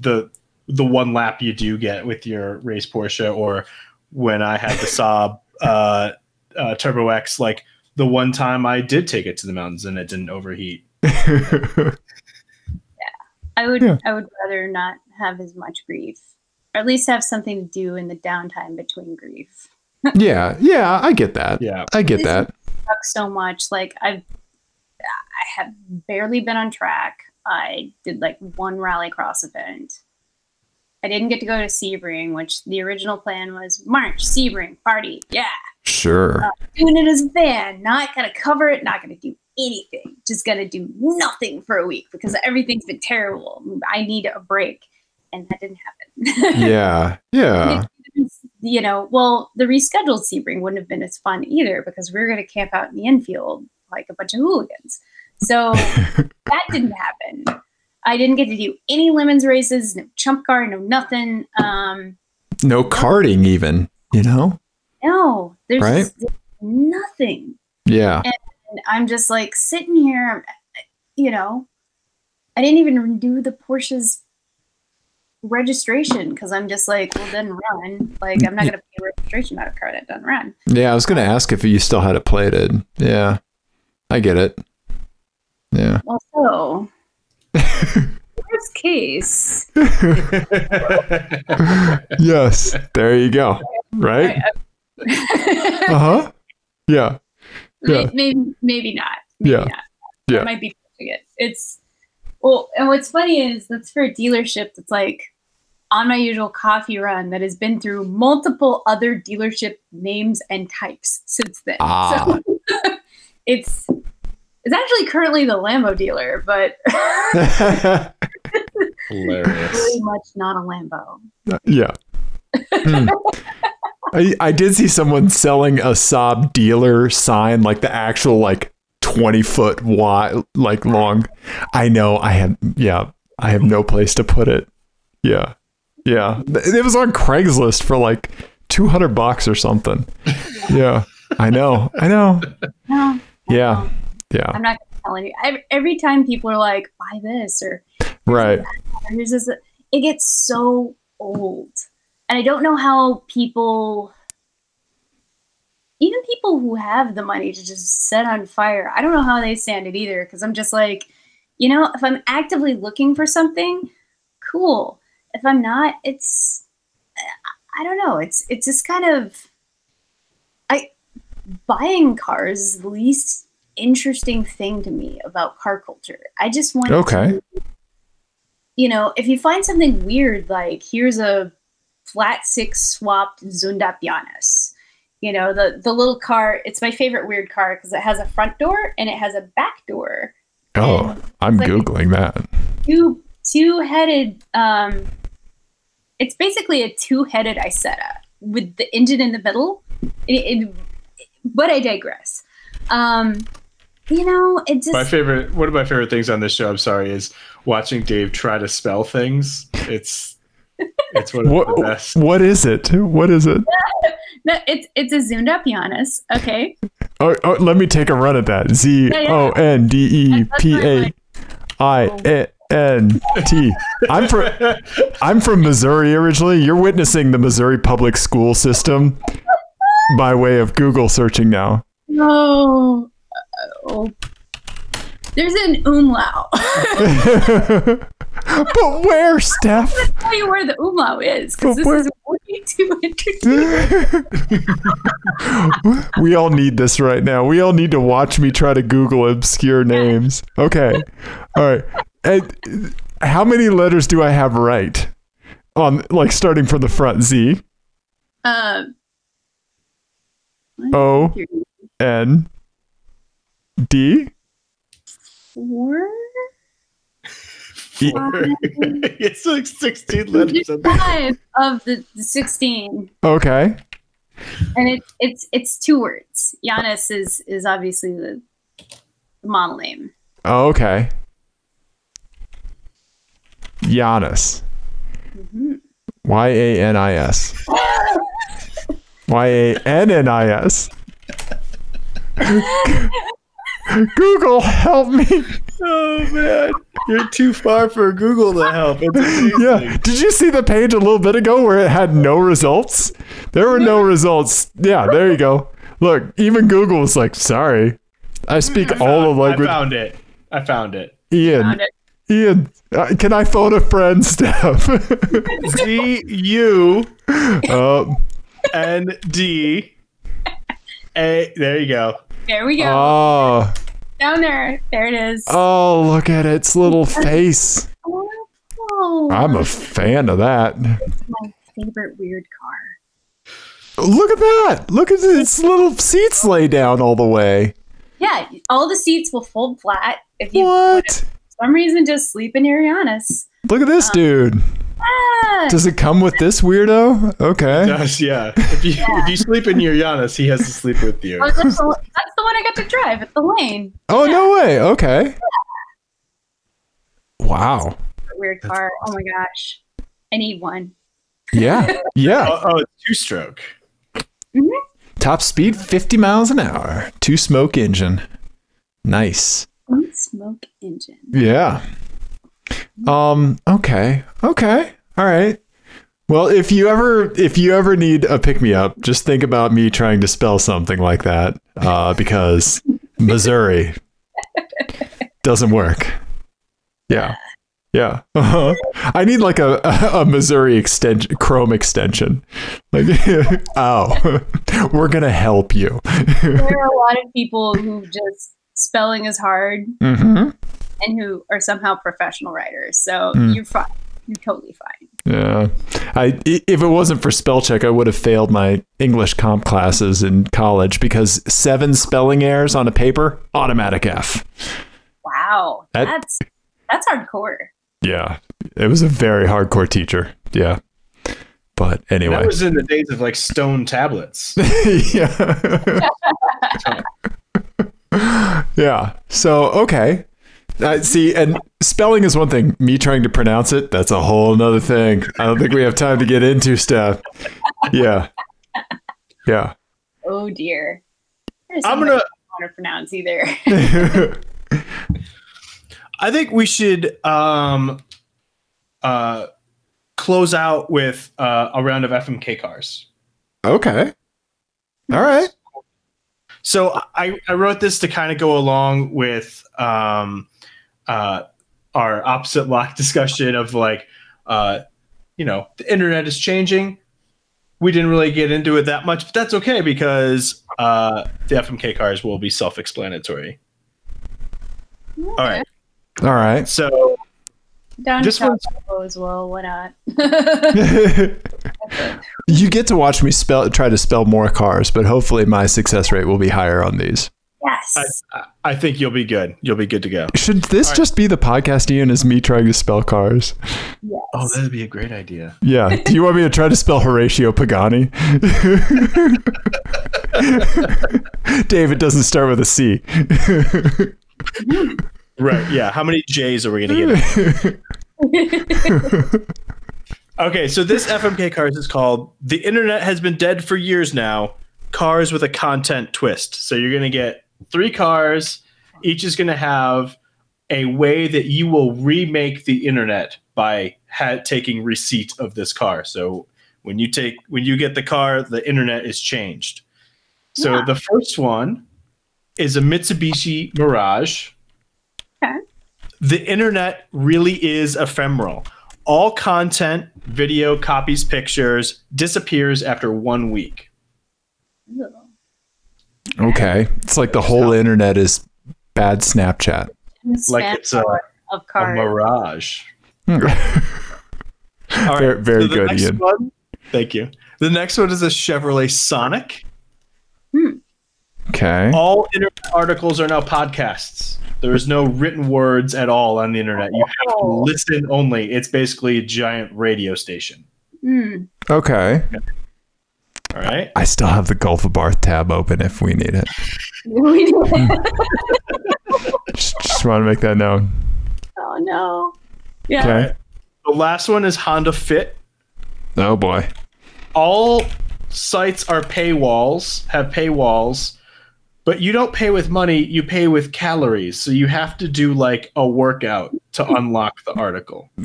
the the one lap you do get with your race Porsche, or when I had the Saab uh, uh, Turbo X, like the one time I did take it to the mountains and it didn't overheat. Yeah. I would Yeah. I would rather not have as much grief. Or at least have something to do in the downtime between grief. yeah yeah i get that Yeah. i get This- that Sucks so much. Like I've I have barely been on track. I did like one rallycross event. I didn't get to go to Sebring, which the original plan was March, Sebring, party, yeah. Sure. Uh, doing it as a fan, not gonna cover it, not gonna do anything, just gonna do nothing for a week because everything's been terrible. I need a break, and that didn't happen. yeah. Yeah. you know, well, the rescheduled Sebring wouldn't have been as fun either because we were gonna camp out in the infield like a bunch of hooligans. So that didn't happen. I didn't get to do any lemons races, no chump car, no nothing. Um, No karting, even. You know. no, there's Right? nothing. Yeah. And I'm just like sitting here, you know, I didn't even do the Porsche's registration because I'm just like, well, then run. Like, I'm not going to pay registration out of car that doesn't run. Yeah. I was gonna ask if you still had it plated. Yeah. I get it. Yeah. Well, so, worst case, yes. There you go. Right. Uh huh. Yeah. Yeah. maybe, maybe not. Maybe Yeah. not. Yeah. It might be it. It's, well, and what's funny is that's for a dealership that's like on my usual coffee run that has been through multiple other dealership names and types since then. Ah. So it's it's actually currently the Lambo dealer, but Hilarious. Pretty much not a Lambo. yeah. Hmm. I, I did see someone selling a Saab dealer sign, like the actual like twenty foot wide, like long. I know. I have yeah. I have no place to put it. Yeah, yeah. It was on Craigslist for like two hundred bucks or something. Yeah, I know. I know. No, Yeah, yeah. I'm not gonna you. Every, every time people are like, buy this or Right. here's this, it gets so old. And I don't know how people, even people who have the money to just set on fire, I don't know how they stand it either. Cause I'm just like, you know, if I'm actively looking for something, cool. If I'm not, it's, I don't know. It's, it's just kind of, I, buying cars is the least interesting thing to me about car culture. I just want Okay. to you know, if you find something weird, like here's a flat six swapped Zündapp Janus, you know, the the little car. It's my favorite weird car because it has a front door and it has a back door. Oh, I'm Like- googling that. Two two headed. Um, it's basically a two headed Isetta with the engine in the middle. It, it, but I digress. Um, you know, it just My favorite, one of my favorite things on this show, I'm sorry, is watching Dave try to spell things. It's it's one of What the best. what is it? What is it? no, it's it's a Zündapp Janus. Okay. Oh, oh, let me take a run at that. Z Yeah, yeah. O N D E P A I oh, A N T. I'm from I'm from Missouri originally. You're witnessing the Missouri public school system by way of Google searching now. No. Uh, oh. There's an umlaut. but where, Steph? Let's tell you where the umlaut is because this where- is way too entertaining. we all need this right now. We all need to watch me try to Google obscure names. Okay. All right. And how many letters do I have right? On like starting from the front Z Um, O N D four, it's like 16 letters. five of the, the sixteen, Okay. and it's it's it's two words. Janus is is obviously the, the model name. Oh, okay. Janus. Mhm. Y A N I S. Y A N N I S. Google, help me. Oh man, you're too far for Google to help. It's. Yeah. Did you see the page a little bit ago where it had no results? There were no results. Yeah, there you go. Look, even Google was like, sorry. I speak all the language." I found it. I found it. Ian, Found it. Ian, uh, can I phone a friend, Steph? Z U uh, N D A. There you go. There we go. oh, Down there. There it is. oh, look at its little face. Oh, I'm a fan of that. my favorite weird car. Look at that! Look at this little seats lay down all the way. Yeah, all the seats will fold flat if you What? for some reason just sleep in Uranus. Look at this um, dude. Does it come with this weirdo? Okay. Does yeah. If you if you sleep in your Janus, he has to sleep with you. oh, that's, the, that's the one I got to drive at the lane. Oh no way. Okay. Wow. Weird car. Oh my gosh. I need one. Yeah. Yeah. Oh, oh it's two stroke. Mm-hmm. Top speed 50 miles an hour. Two smoke engine. Nice. Smoke engine. Yeah. Um okay. Okay. All right. Well, if you ever if you ever need a pick me up, just think about me trying to spell something like that uh because Missouri doesn't work. Yeah. Yeah. Uh-huh. I need like a, a, Missouri extension Chrome extension. Like oh, we're going to help you. There are a lot of people who just spelling is hard mhm. And who are somehow professional writers. So Hmm. you're fine. You're totally fine. Yeah. I i- if it wasn't for spell check, I would have failed my English comp classes in college because seven spelling errors on a paper, automatic F. Wow. That- that's that's hardcore. Yeah. It was a very hardcore teacher. Yeah. But anyway. That was in the days of like stone tablets. yeah. yeah. So, okay. Uh, see, and spelling is one thing. Me trying to pronounce it, that's a whole nother thing. I don't think we have time to get into stuff. Yeah. Yeah. Oh dear. There's I'm gonna want to pronounce either. I think we should um uh close out with uh, a round of FMK cars. okay. All right. So I, I wrote this to kind of go along with um, uh, our opposite lock discussion of like, uh, you know, the internet is changing. We didn't really get into it that much, but that's okay because uh, the FMK cars will be self explanatory. All right. All right. So Down This to one's- Tahoe as well. Why not? you get to watch me spell try to spell more cars, but hopefully my success rate will be higher on these. Yes. I, I- I think you'll be good. You'll be good to go. Should this All right. just be the podcast, Ian, is me trying to spell cars? yes. Oh, that'd be a great idea. Yeah. Do you want me to try to spell Horatio Pagani? David doesn't start with a C. Right. Yeah. How many J's are we going to get? Okay, so this FMK cars is called The Internet Has Been Dead for Years Now Cars with a Content Twist. So you're going to get three cars. Each is going to have a way that you will remake the internet by ha- taking receipt of this car. So when you take when you get the car, the internet is changed. So Yeah. the first one is a Mitsubishi Mirage. Okay. The internet really is ephemeral. All content, video, copies, pictures disappears after one week. Okay. It's like the whole internet is bad Snapchat. Like it's a, of a cars. mirage. very very the good, next Ian. one- thank you. The next one is a Chevrolet Sonic. Okay. All internet articles are now podcasts. There is no written words at all on the internet. You have to Oh. listen only. It's basically a giant radio station. Mm. Okay. All right. I still have the Gulf Abarth tab open if we need it. we need Just, just want to make that known. oh no. Yeah. Okay. The last one is Honda Fit. Oh boy. All sites are paywalls, have paywalls, but you don't pay with money, you pay with calories. So you have to do like a workout to unlock the article.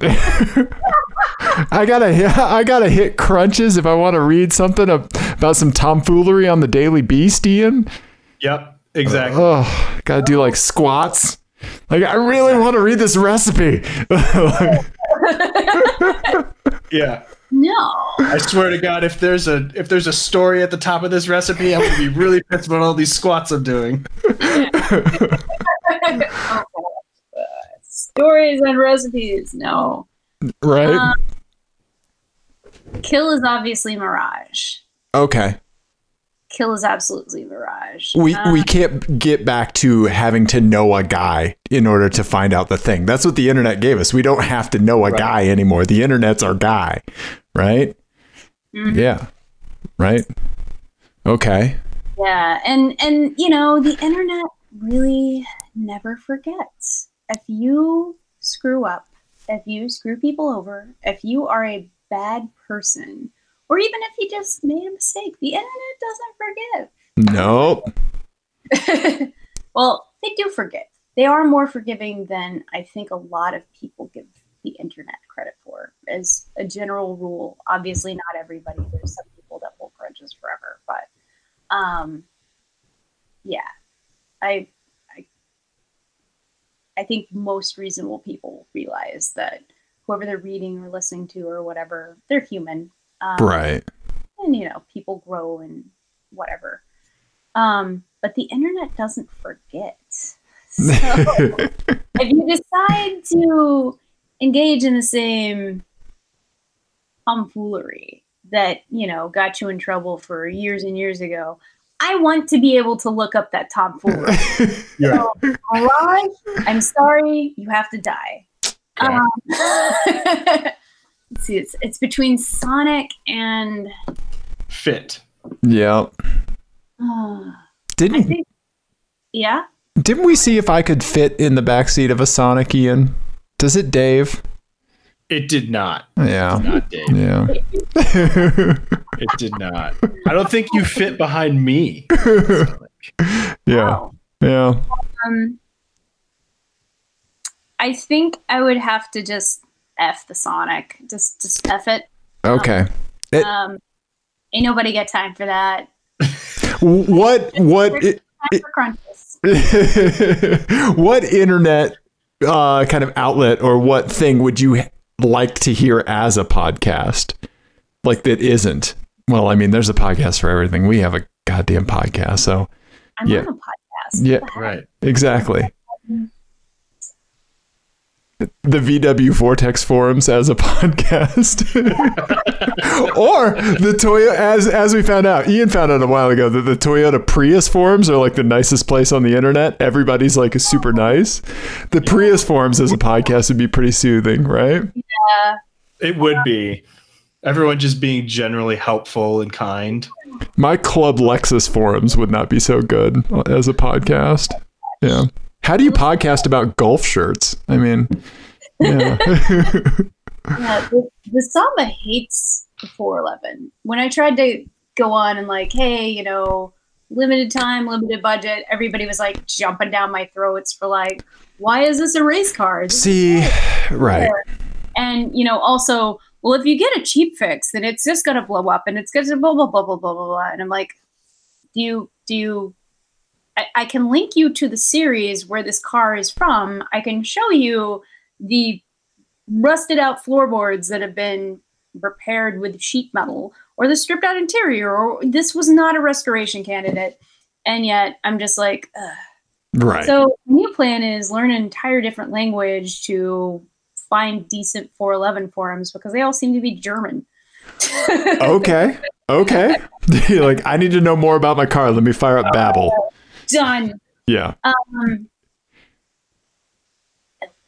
I gotta hit, I gotta hit crunches if I want to read something about some tomfoolery on the Daily Beast, Ian. Yep, exactly. Oh, gotta do like squats. Like I really want to read this recipe. Yeah. No. I swear to God, if there's a if there's a story at the top of this recipe, I'm gonna be really pissed about all these squats I'm doing. Oh, Uh, stories and recipes. No. Right? Um, Kill is obviously Mirage. Okay. Kill is absolutely Mirage. We Uh, we can't get back to having to know a guy in order to find out the thing. That's what the internet gave us. We don't have to know a Right. guy anymore. The internet's our guy, right? Mhm. Yeah. Right. Okay. Yeah, and and you know the internet really never forgets. If you screw up, if you screw people over, if you are a bad person, or even if you just made a mistake, the internet doesn't forgive. Nope. well, they do forgive. They are more forgiving than I think a lot of people give the internet credit for. As a general rule, obviously not everybody. There's some people that hold grudges forever, but um, yeah, I, I, think most reasonable people realize that whoever they're reading or listening to or whatever, they're human. Um, Right. and you know people grow and whatever um but the internet doesn't forget so if you decide to engage in the same tomfoolery that you know got you in trouble for years and years ago i want to be able to look up that tomfoolery Yeah. so, Mirage, i'm sorry you have to die Okay. um, let's see it's, it's between sonic and Fit. yep. uh, Didn't think, yeah. didn't we see if I could fit in the backseat of a Sonic Ian? Does it Dave? It did not. Yeah. Not Dave. Yeah. It did not. I don't think you fit behind me. yeah. Wow. Yeah. Um, I think I would have to just f the Sonic. Just just f it. Okay. It- Um, ain't nobody got time for that. What what Time for what internet uh, kind of outlet or what thing would you like to hear as a podcast? Like that isn't. Well, I mean, there's a podcast for everything. We have a goddamn podcast, so I'm Yeah. on a podcast. Yeah. Right. exactly. The VW Vortex forums as a podcast, or the Toyota as as we found out. Ian found out a while ago that the Toyota Prius forums are like the nicest place on the internet. Everybody's like super nice. The Prius forums as a podcast would be pretty soothing, right? Yeah, it would be. Everyone just being generally helpful and kind. My Club Lexus forums would not be so good as a podcast. Yeah. How do you podcast about golf shirts? I mean, yeah. Yeah, the, the Samba hates the 411. When I tried to go on and like, hey, you know, limited time, limited budget, everybody was like jumping down my throats for like, why is this a race car? This See, right. And you know, also, well, if you get a cheap fix, then it's just gonna blow up, and it's gonna blah blah blah blah blah blah blah. And I'm like, do you do you? I, I can link you to the series where this car is from. I can show you the rusted out floorboards that have been repaired with sheet metal, or the stripped out interior, or this was not a restoration candidate. And yet, I'm just like, Ugh. Right. so new plan is learn an entire different language to find decent 411 forums because they all seem to be German. okay. Okay. Like, I need to know more about my car. Let me fire up Babel. Done. Yeah. Um,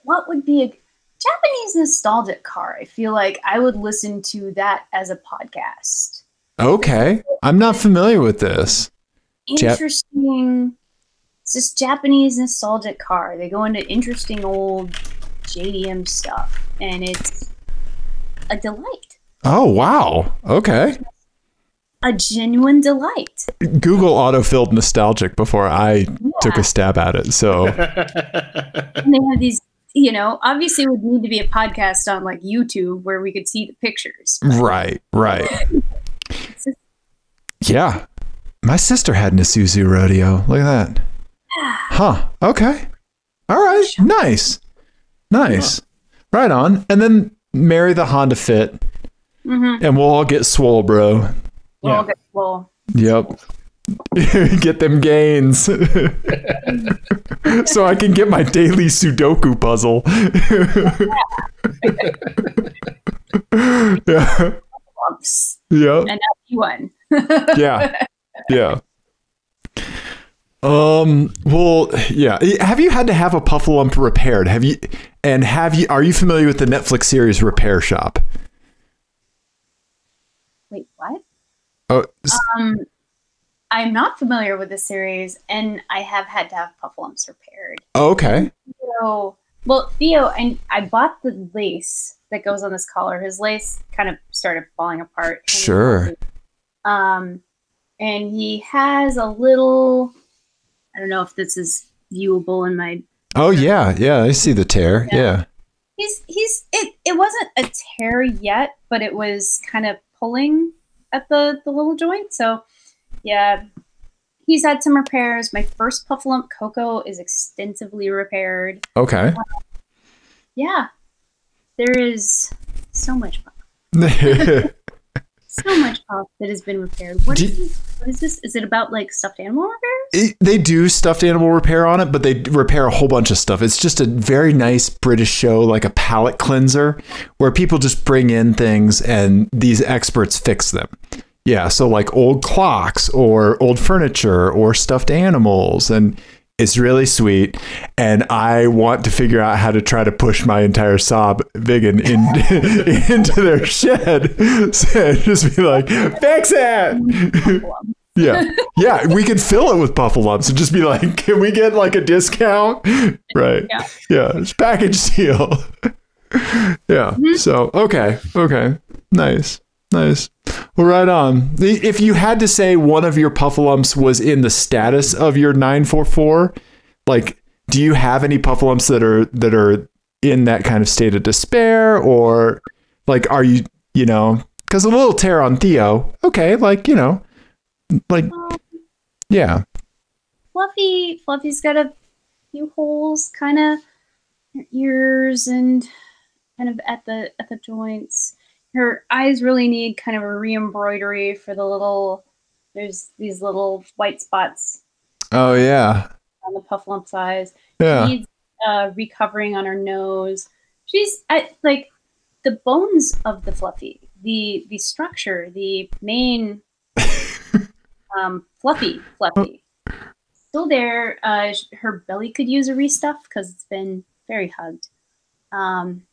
what would be a Japanese nostalgic car? I feel like I would listen to that as a podcast. Okay. I'm not familiar with this. Interesting. it's just Japanese nostalgic car. They go into interesting old JDM stuff, and it's a delight. Oh, wow. Okay. A genuine delight. Google autofilled nostalgic before I took a stab at it. So, and they have these you know obviously it would need to be a podcast on like youtube where we could see the pictures right, right. Yeah. My sister had an Isuzu rodeo. Look at that. Huh. Okay. All right. Nice. Nice. Right on. And then marry the Honda Fit mm-hmm. and we'll all get swole, bro. Well, well Yep. get them gains. so I can get my daily Sudoku puzzle. yeah. Yep. and you won yeah. Yeah. Um. Well, yeah. Have you had to have a puffalump repaired? Have you? And have you? Are you familiar with the Netflix series Repair Shop? Wait, what? Oh, Um, I'm not familiar with the series, and I have had to have puffalumps repaired. okay. So, well, Theo, and I bought the lace that goes on this collar. His lace kind of started falling apart. Sure. Um, and he has a little. I don't know if this is viewable in my. Oh yeah, yeah. I see the tear. Yeah. Yeah. He's he's it. It wasn't a tear yet, but it was kind of pulling at the the little joint. So, yeah, he's had some repairs. My first puffalump Coco is extensively repaired. Okay. Um, yeah, there is so much so much puff that has been repaired. What Do- is this? What is this? Is it about like stuffed animal repairs? It- they do stuffed animal repair on it, but they repair a whole bunch of stuff. It's just a very nice British show, like a palate cleanser, where people just bring in things and these experts fix them. Yeah, so like old clocks or old furniture or stuffed animals, and it's really sweet. And I want to figure out how to try to push my entire Saab Viggen in, into their shed. So just be like, fix it. Yeah. Yeah. We could fill it with puffalumps and just be like, can we get like a discount? Right. Yeah. Yeah. It's package deal. yeah. Mm-hmm. So, okay. Okay. Nice. Nice. Well, right on. If you had to say one of your puffalumps was in the status of your 944, like, do you have any puffalumps that are, that are in that kind of state of despair or like, are you, you know, because a little tear on Theo, okay, like, you know, like, um, yeah. Fluffy, Fluffy's got a few holes, kind of ears and kind of at the at the joints. Her eyes really need kind of a re-embroidery for the little. There's these little white spots Oh, yeah. on the puffalump's eyes. Yeah. Needs uh, recovering on her nose. She's I, like the bones of the Fluffy, the the structure, the main um, Fluffy, Fluffy, still there. Uh, her belly could use a restuff because it's been very hugged. Um,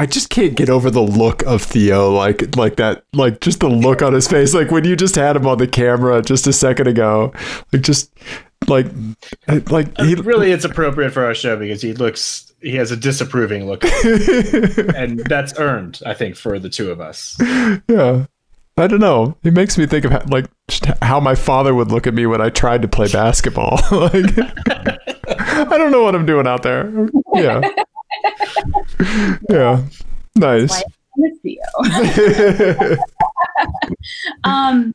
I just can't get over the look of Theo, like like that, like just the look on his face, like when you just had him on the camera just a second ago, like just like like he really, it's appropriate for our show because he looks he has a disapproving look, and that's earned, I think, for the two of us. yeah. I don't know. It makes me think of how, like how my father would look at me when I tried to play basketball. like, I don't know what I'm doing out there. Yeah. Yeah. Nice. um,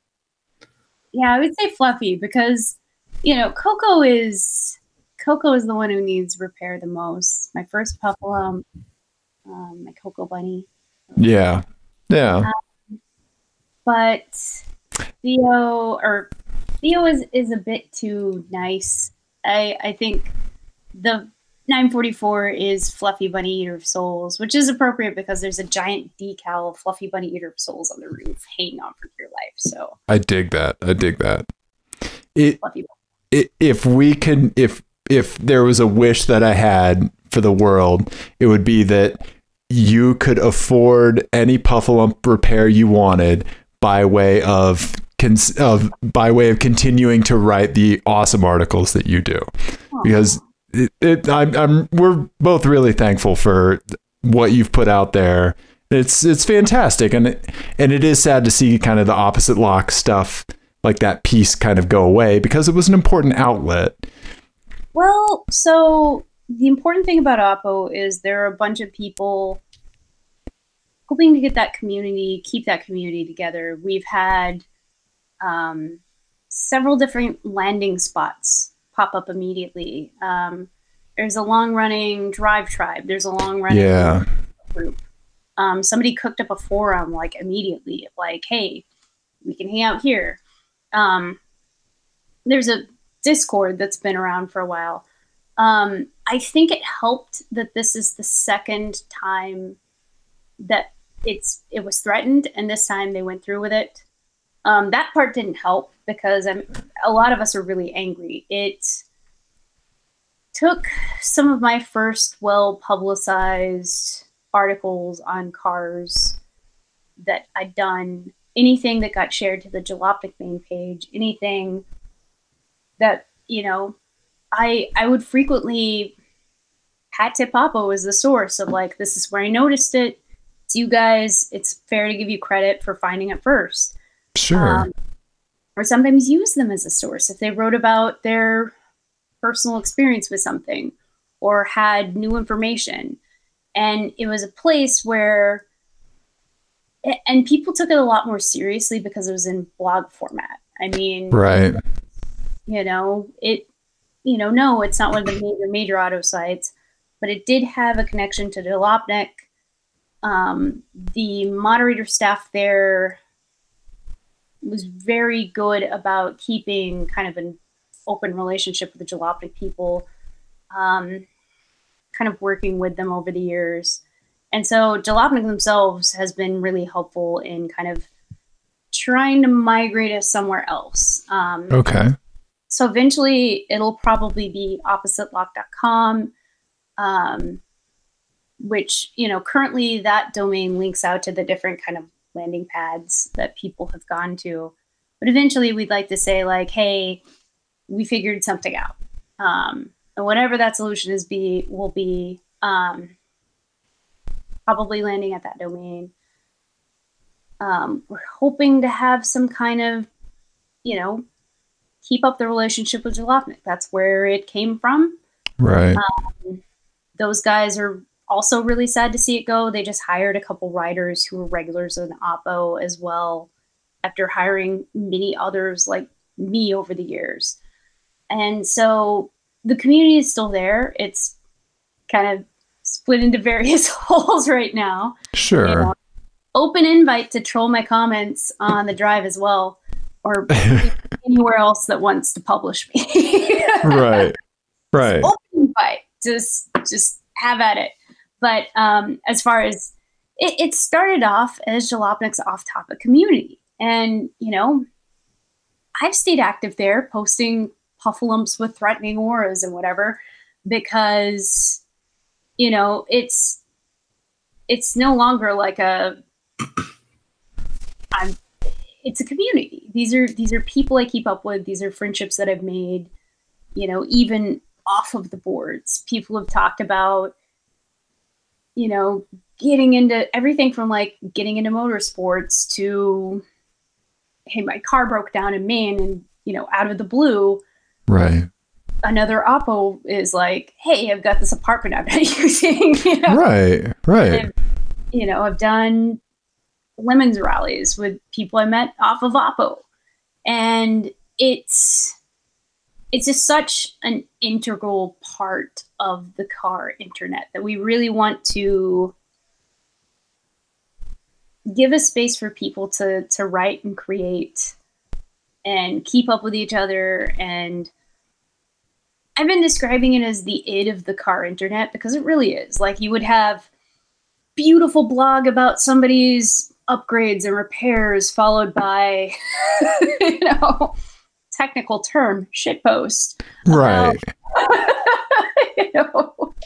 yeah, I would say Fluffy because you know Coco is Coco is the one who needs repair the most. My first puffalump, um, my Coco bunny, yeah. Yeah. but Theo or Theo is is a bit too nice. I I think the 944 is Fluffy Bunny Eater of Souls, which is appropriate because there's a giant decal of Fluffy Bunny Eater of Souls on the roof hanging on for dear life. So I dig that. I dig that. It Fluffy i- if we can if if there was a wish that I had for the world, it would be that you could afford any puffalump repair you wanted by way of cons- of by way of continuing to write the awesome articles that you do because it, it I'm, I'm we're both really thankful for what you've put out there. It's it's fantastic. And it, and it is sad to see kind of the opposite lock stuff like that piece kind of go away because it was an important outlet. Well, so the important thing about Oppo is there are a bunch of people hoping to get that community, keep that community together. We've had um, several different landing spots pop up immediately. Um, there's a long running Drive Tribe. There's a long running yeah group. Um, somebody cooked up a forum like immediately, like, hey, we can hang out here. Um, there's a Discord that's been around for a while. Um, I think it helped that this is the second time that it's it was threatened, and this time they went through with it. Um, that part didn't help because I'm, a lot of us are really angry. It took some of my first well publicized articles on cars that I'd done, anything that got shared to the Jalopnik main page, anything that, you know, I I would frequently Hat Tip Oppo as the source of like, this is where I noticed it. It's you guys. It's fair to give you credit for finding it first. Sure. Um, or sometimes use them as a source if they wrote about their personal experience with something or had new information. And it was a place where, and people took it a lot more seriously because it was in blog format. I mean, right. You know, it, you know, no, it's not one of the major, major auto sites, but it did have a connection to Jalopnik. Um, the moderator staff there was very good about keeping kind of an open relationship with the Jalopnik people, um, kind of working with them over the years. And so Jalopnik themselves has been really helpful in kind of trying to migrate us somewhere else. Um, okay. So eventually it'll probably be oppositelock.com, um, which, you know, currently that domain links out to the different kind of landing pads that people have gone to. But eventually we'd like to say, like, hey, we figured something out. Um, and whatever that solution is be will be um, probably landing at that domain. Um, we're hoping to have some kind of, you know, keep up the relationship with Jalopnik. That's where it came from. Right. Um, those guys are also really sad to see it go. They just hired a couple writers who were regulars in Oppo as well, after hiring many others like me over the years. And so the community is still there. It's kind of split into various holes right now. Sure. You know, open invite to troll my comments on the drive as well, or anywhere else that wants to publish me. right. Right. Open invite. Just just have at it. But um, as far as it, it started off as Jalopnik's off-topic community, and you know, I've stayed active there, posting puffalumps with threatening auras and whatever because you know it's it's no longer like a i'm it's a community. These are these are people i keep up with. These are friendships that i've made you know even off of the boards. People have talked about you know getting into everything from like getting into motorsports to hey my car broke down in maine and you know out of the blue Right. Another Oppo is like, hey, I've got this apartment I'm not using. you know? Right, right. I've, you know, I've done lemons rallies with people I met off of Oppo. And it's it's just such an integral part of the car internet that we really want to give a space for people to to write and create and keep up with each other and I've been describing it as the id of the car internet because it really is. Like you would have beautiful blog about somebody's upgrades and repairs followed by you know technical term shitpost. Right. Um, Know.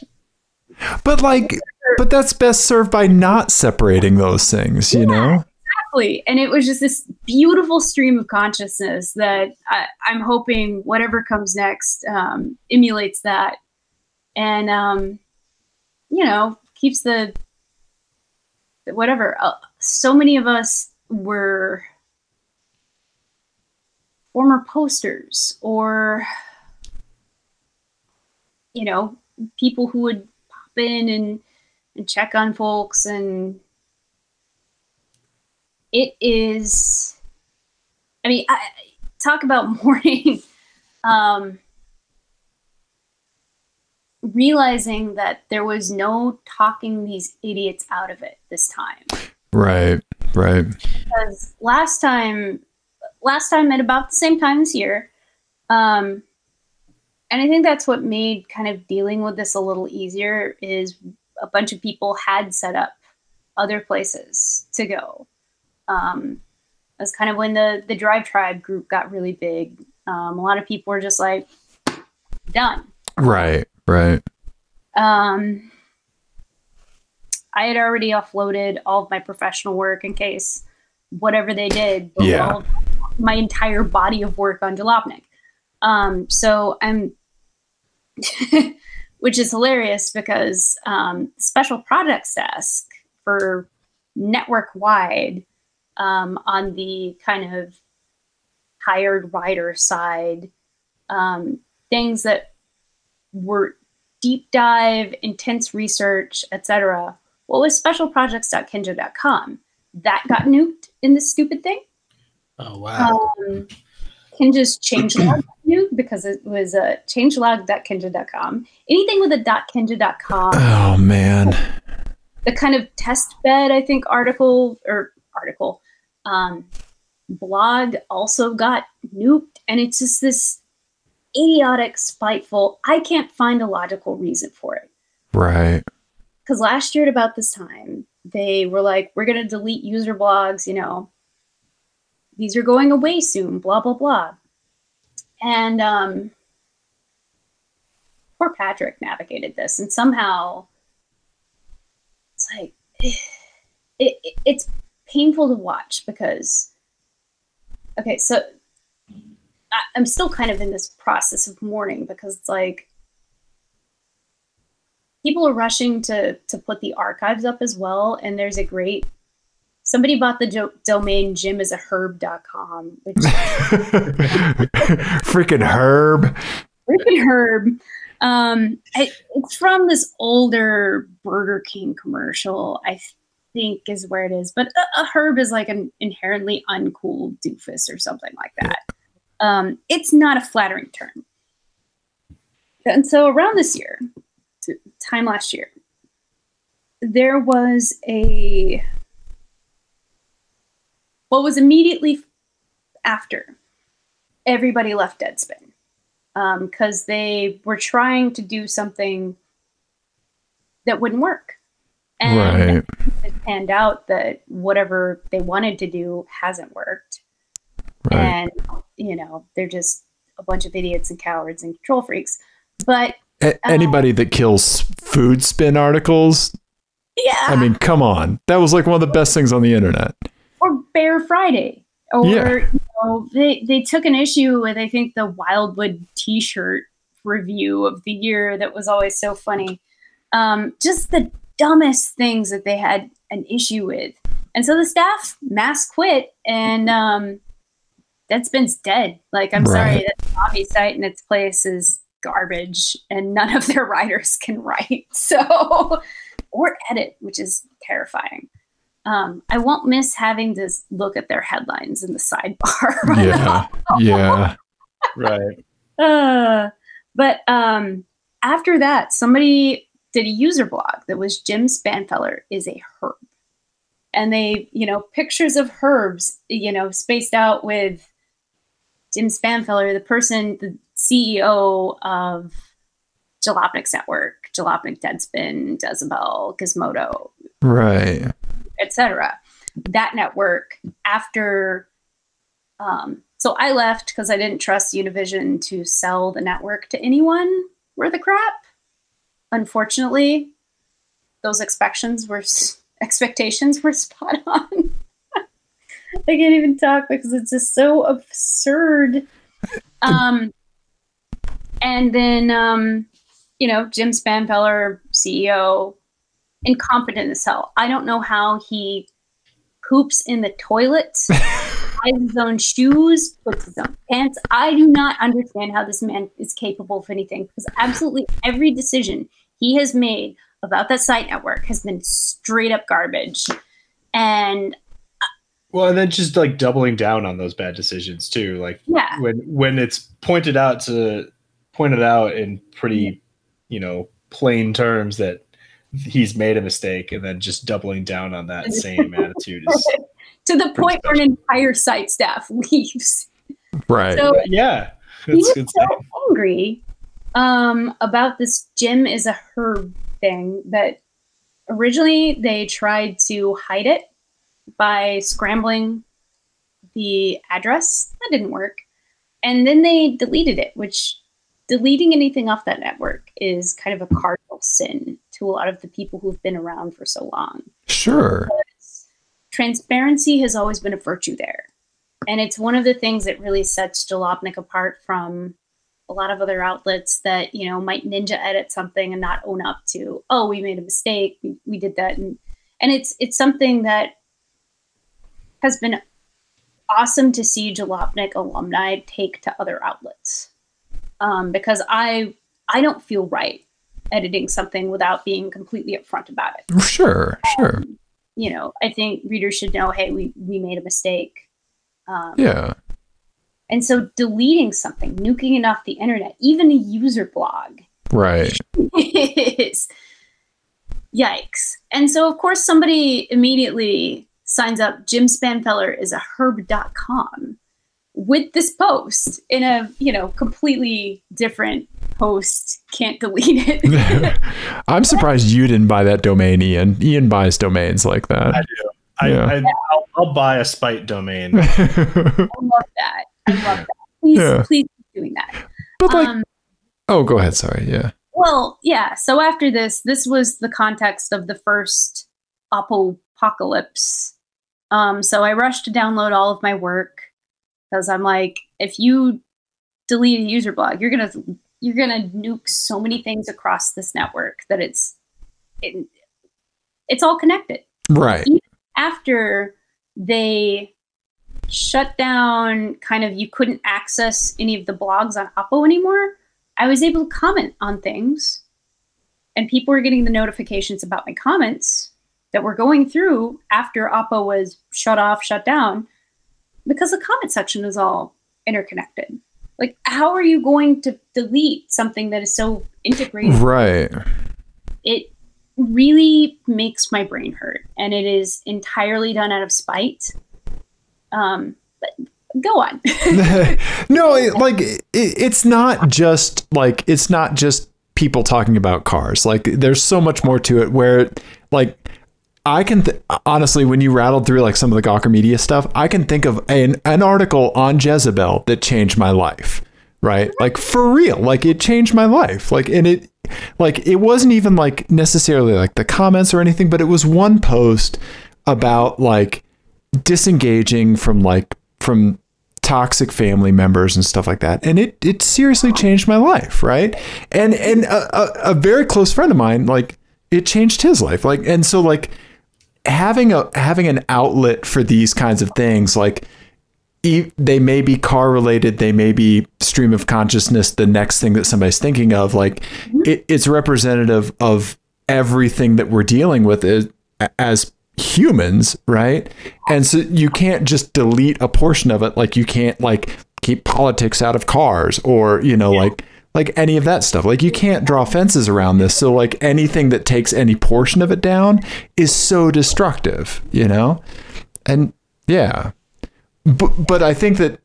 But like but that's best served by not separating those things, you yeah. know? Exactly. And it was just this beautiful stream of consciousness that I, am hoping whatever comes next um, emulates that and, um, you know, keeps the, whatever. Uh, so many of us were former posters or, you know, people who would pop in and, and check on folks. And it is i mean I, talk about mourning um, realizing that there was no talking these idiots out of it this time. Right right. Because last time last time at about the same time this year um, and i think that's what made kind of dealing with this a little easier is a bunch of people had set up other places to go um, That's kind of when the the Drive Tribe group got really big. Um, a lot of people were just like, done. Right, right. Um, I had already offloaded all of my professional work in case whatever they did, Yeah. my entire body of work on Jalopnik. Um, so I'm, which is hilarious because um, special projects desk for network wide um, on the kind of hired writer side, um, things that were deep dive, intense research, etc. What was specialprojects.kinja.com? That got nuked in this stupid thing. Oh wow. Um, Kinja's changelog nuked because it was a uh, changelog.kinja.com. Anything with a .kinja.com, Oh man. the kind of test bed, I think, article or article, um, blog also got nuked. And it's just this idiotic, spiteful, I can't find a logical reason for it. Right. because last year at about this time they were like we're going to delete user blogs you know these are going away soon blah blah blah and um poor patrick navigated this and somehow it's like it, it, it's painful to watch because okay so I, i'm still kind of in this process of mourning because it's like people are rushing to to put the archives up as well and there's a great somebody bought the jo- domain herb.com which Freaking Herb. freaking herb. Um I, it's from this older burger king commercial i think is where it is but a, a herb is like an inherently uncool doofus or something like that. Um it's not a flattering term. And so around this year time last year there was a what was immediately after everybody left deadspin um, because they were trying to do something that wouldn't work and Right. it panned out that whatever they wanted to do hasn't worked Right. and you know they're just a bunch of idiots and cowards and control freaks but A- um, anybody that kills Foodspin articles, yeah I mean, come on. That was like one of the best things on the internet. Or Bear Friday. Or Yeah. you know, they they took an issue with I think the Wildwood T-shirt review of the year that was always so funny. Um, just the dumbest things that they had an issue with, and so the staff mass quit, and um, Deadspin's dead. Like I'm sorry, that hobby site in its place is garbage, and none of their writers can write. So or edit, which is terrifying. Um, I won't miss having to look at their headlines in the sidebar. Yeah. Yeah. right. Uh, but um, after that, somebody did a user blog that was Jim Spanfeller is a herb. And they, you know, pictures of herbs, you know, spaced out with Jim Spanfeller, the person, the CEO of Jalopnik's network, Jalopnik, Deadspin, Decibel, Gizmodo, Right. Etc. That network after um, so I left because I didn't trust Univision to sell the network to anyone worth a crap. Unfortunately, those expectations were expectations were spot on. I can't even talk because it's just so absurd. Um, and then um, you know Jim Spanfeller, CEO, incompetent as hell. I don't know how he poops in the toilet, buys his own shoes, puts his own pants. I do not understand how this man is capable of anything because absolutely every decision he has made about that site network has been straight up garbage. And Well, and then just like doubling down on those bad decisions too. Like yeah, when when it's pointed out to pointed out in pretty, you know, plain terms that he's made a mistake, and then just doubling down on that same attitude is to the point where an entire site staff leaves. Right. So yeah. he It's, was so angry um, about this Jim is a herb thing that originally they tried to hide it by scrambling the address. That didn't work. And then they deleted it, which deleting anything off that network is kind of a cardinal sin to a lot of the people who've been around for so long. Sure. Transparency has always been a virtue there. And it's one of the things that really sets Jalopnik apart from a lot of other outlets that, you know, might ninja edit something and not own up to, oh, we made a mistake, we, we did that. And and it's it's something that has been awesome to see Jalopnik alumni take to other outlets. Um, because I I don't feel right editing something without being completely upfront about it. Sure, sure. Um, you know, I think readers should know, hey, we we made a mistake. Um, yeah. And so deleting something, nuking it off the internet, even a user blog, right, is yikes. And so, of course, somebody immediately signs up. Jim Spanfeller is a herb.com with this post in a you know completely different post. Can't delete it. I'm surprised you didn't buy that domain ian. Ian buys domains like that. I do. I, yeah. I, will I'll buy a spite domain. I love that. I love that. Please yeah. please keep doing that. But like um, oh go ahead. Sorry. Yeah. Well yeah. So after this this was the context of the first apocalypse. Um so i rushed to download all of my work because I'm like, if you delete a user blog, you're gonna you're gonna nuke so many things across this network that it's it, it's all connected. Right. Even after they shut down, kind of you couldn't access any of the blogs on Oppo anymore. I was able to comment on things, and people were getting the notifications about my comments that were going through after Oppo was shut off, shut down because the comment section is all interconnected. Like, how are you going to delete something that is so integrated? Right. It really makes my brain hurt, and it is entirely done out of spite. Um, but go on. no, like it, it's not just like it's not just people talking about cars. Like there's so much more to it. Where like I can th- honestly, when you rattled through like some of the Gawker Media stuff, I can think of an, an article on Jezebel that changed my life. Right, like for real, like it changed my life. Like, and it, like it wasn't even like necessarily like the comments or anything, but it was one post about like disengaging from like from toxic family members and stuff like that. And it it seriously changed my life right? And and a, a, a very close friend of mine like it changed his life. Like and so like having a having an outlet for these kinds of things like e- they may be car related they may be stream of consciousness the next thing that somebody's thinking of like mm-hmm. it, it's representative of everything that we're dealing with as, as humans right and so you can't just delete a portion of it like you can't like keep politics out of cars or you know yeah. like like any of that stuff. Like you can't draw fences around this. So like anything that takes any portion of it down is so destructive, you know? And yeah. But but I think that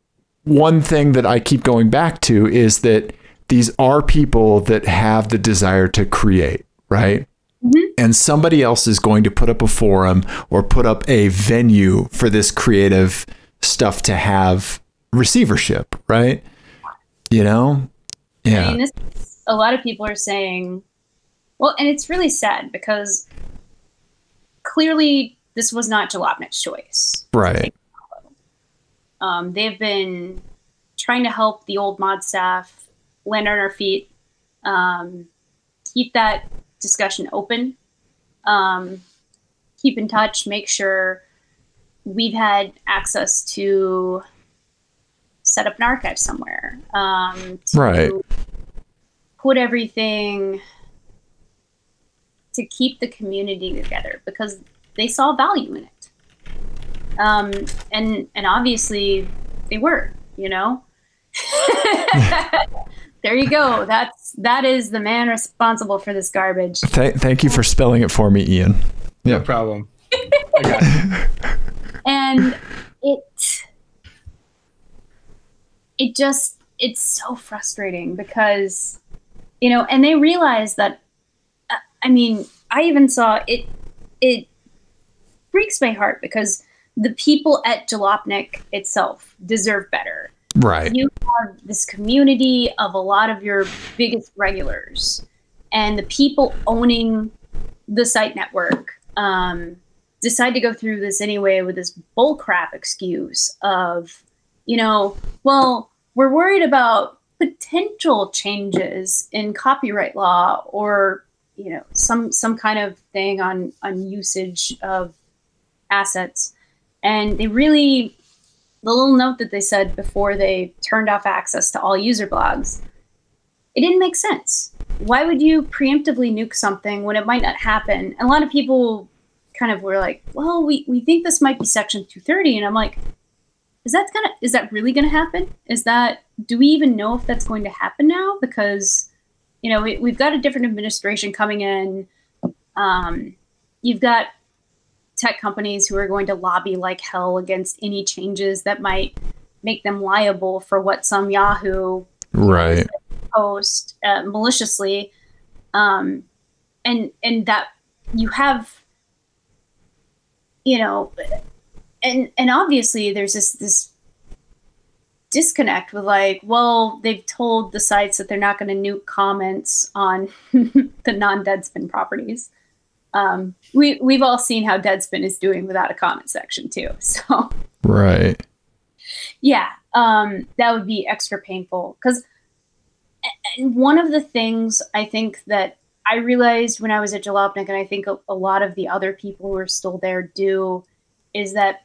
one thing that I keep going back to is that these are people that have the desire to create, right? Mm-hmm. And somebody else is going to put up a forum or put up a venue for this creative stuff to have receivership, right? You know? Yeah. I mean, this, a lot of people are saying, well, and it's really sad because clearly this was not Jalopnik's choice. Right. Um, they've been trying to help the old mod staff land on our feet, um, keep that discussion open, um, keep in touch, make sure we've had access to set up an archive somewhere. Um, right. Put everything to keep the community together because they saw value in it. Um, and and obviously they were, you know. there you go. That's that is the man responsible for this garbage. Th- thank you for spelling it for me, Ian. Yeah. No problem. and it it just it's so frustrating because you know and they realize that i mean i even saw it it breaks my heart because the people at Jalopnik itself deserve better. Right. You have this community of a lot of your biggest regulars, and the people owning the site network um, decide to go through this anyway with this bullcrap excuse of, you know, well, we're worried about potential changes in copyright law or you know some some kind of thing on on usage of assets. And they really the little note that they said before they turned off access to all user blogs it didn't make sense. Why would you preemptively nuke something when it might not happen? And a lot of people kind of were like well we, we think this might be section 230 and i'm like is that gonna is that really gonna happen? Is that do we even know if that's going to happen now? Because you know we, we've got a different administration coming in. Um, you've got tech companies who are going to lobby like hell against any changes that might make them liable for what some yahoo Right. post uh, maliciously. Um, and and that you have you know and and obviously there's this this disconnect with like well they've told the sites that they're not going to nuke comments on the non-deadspin properties um, we we've all seen how deadspin is doing without a comment section too so Right. yeah um, that would be extra painful because one of the things i think that i realized when i was at jalopnik and i think a, a lot of the other people who are still there do is that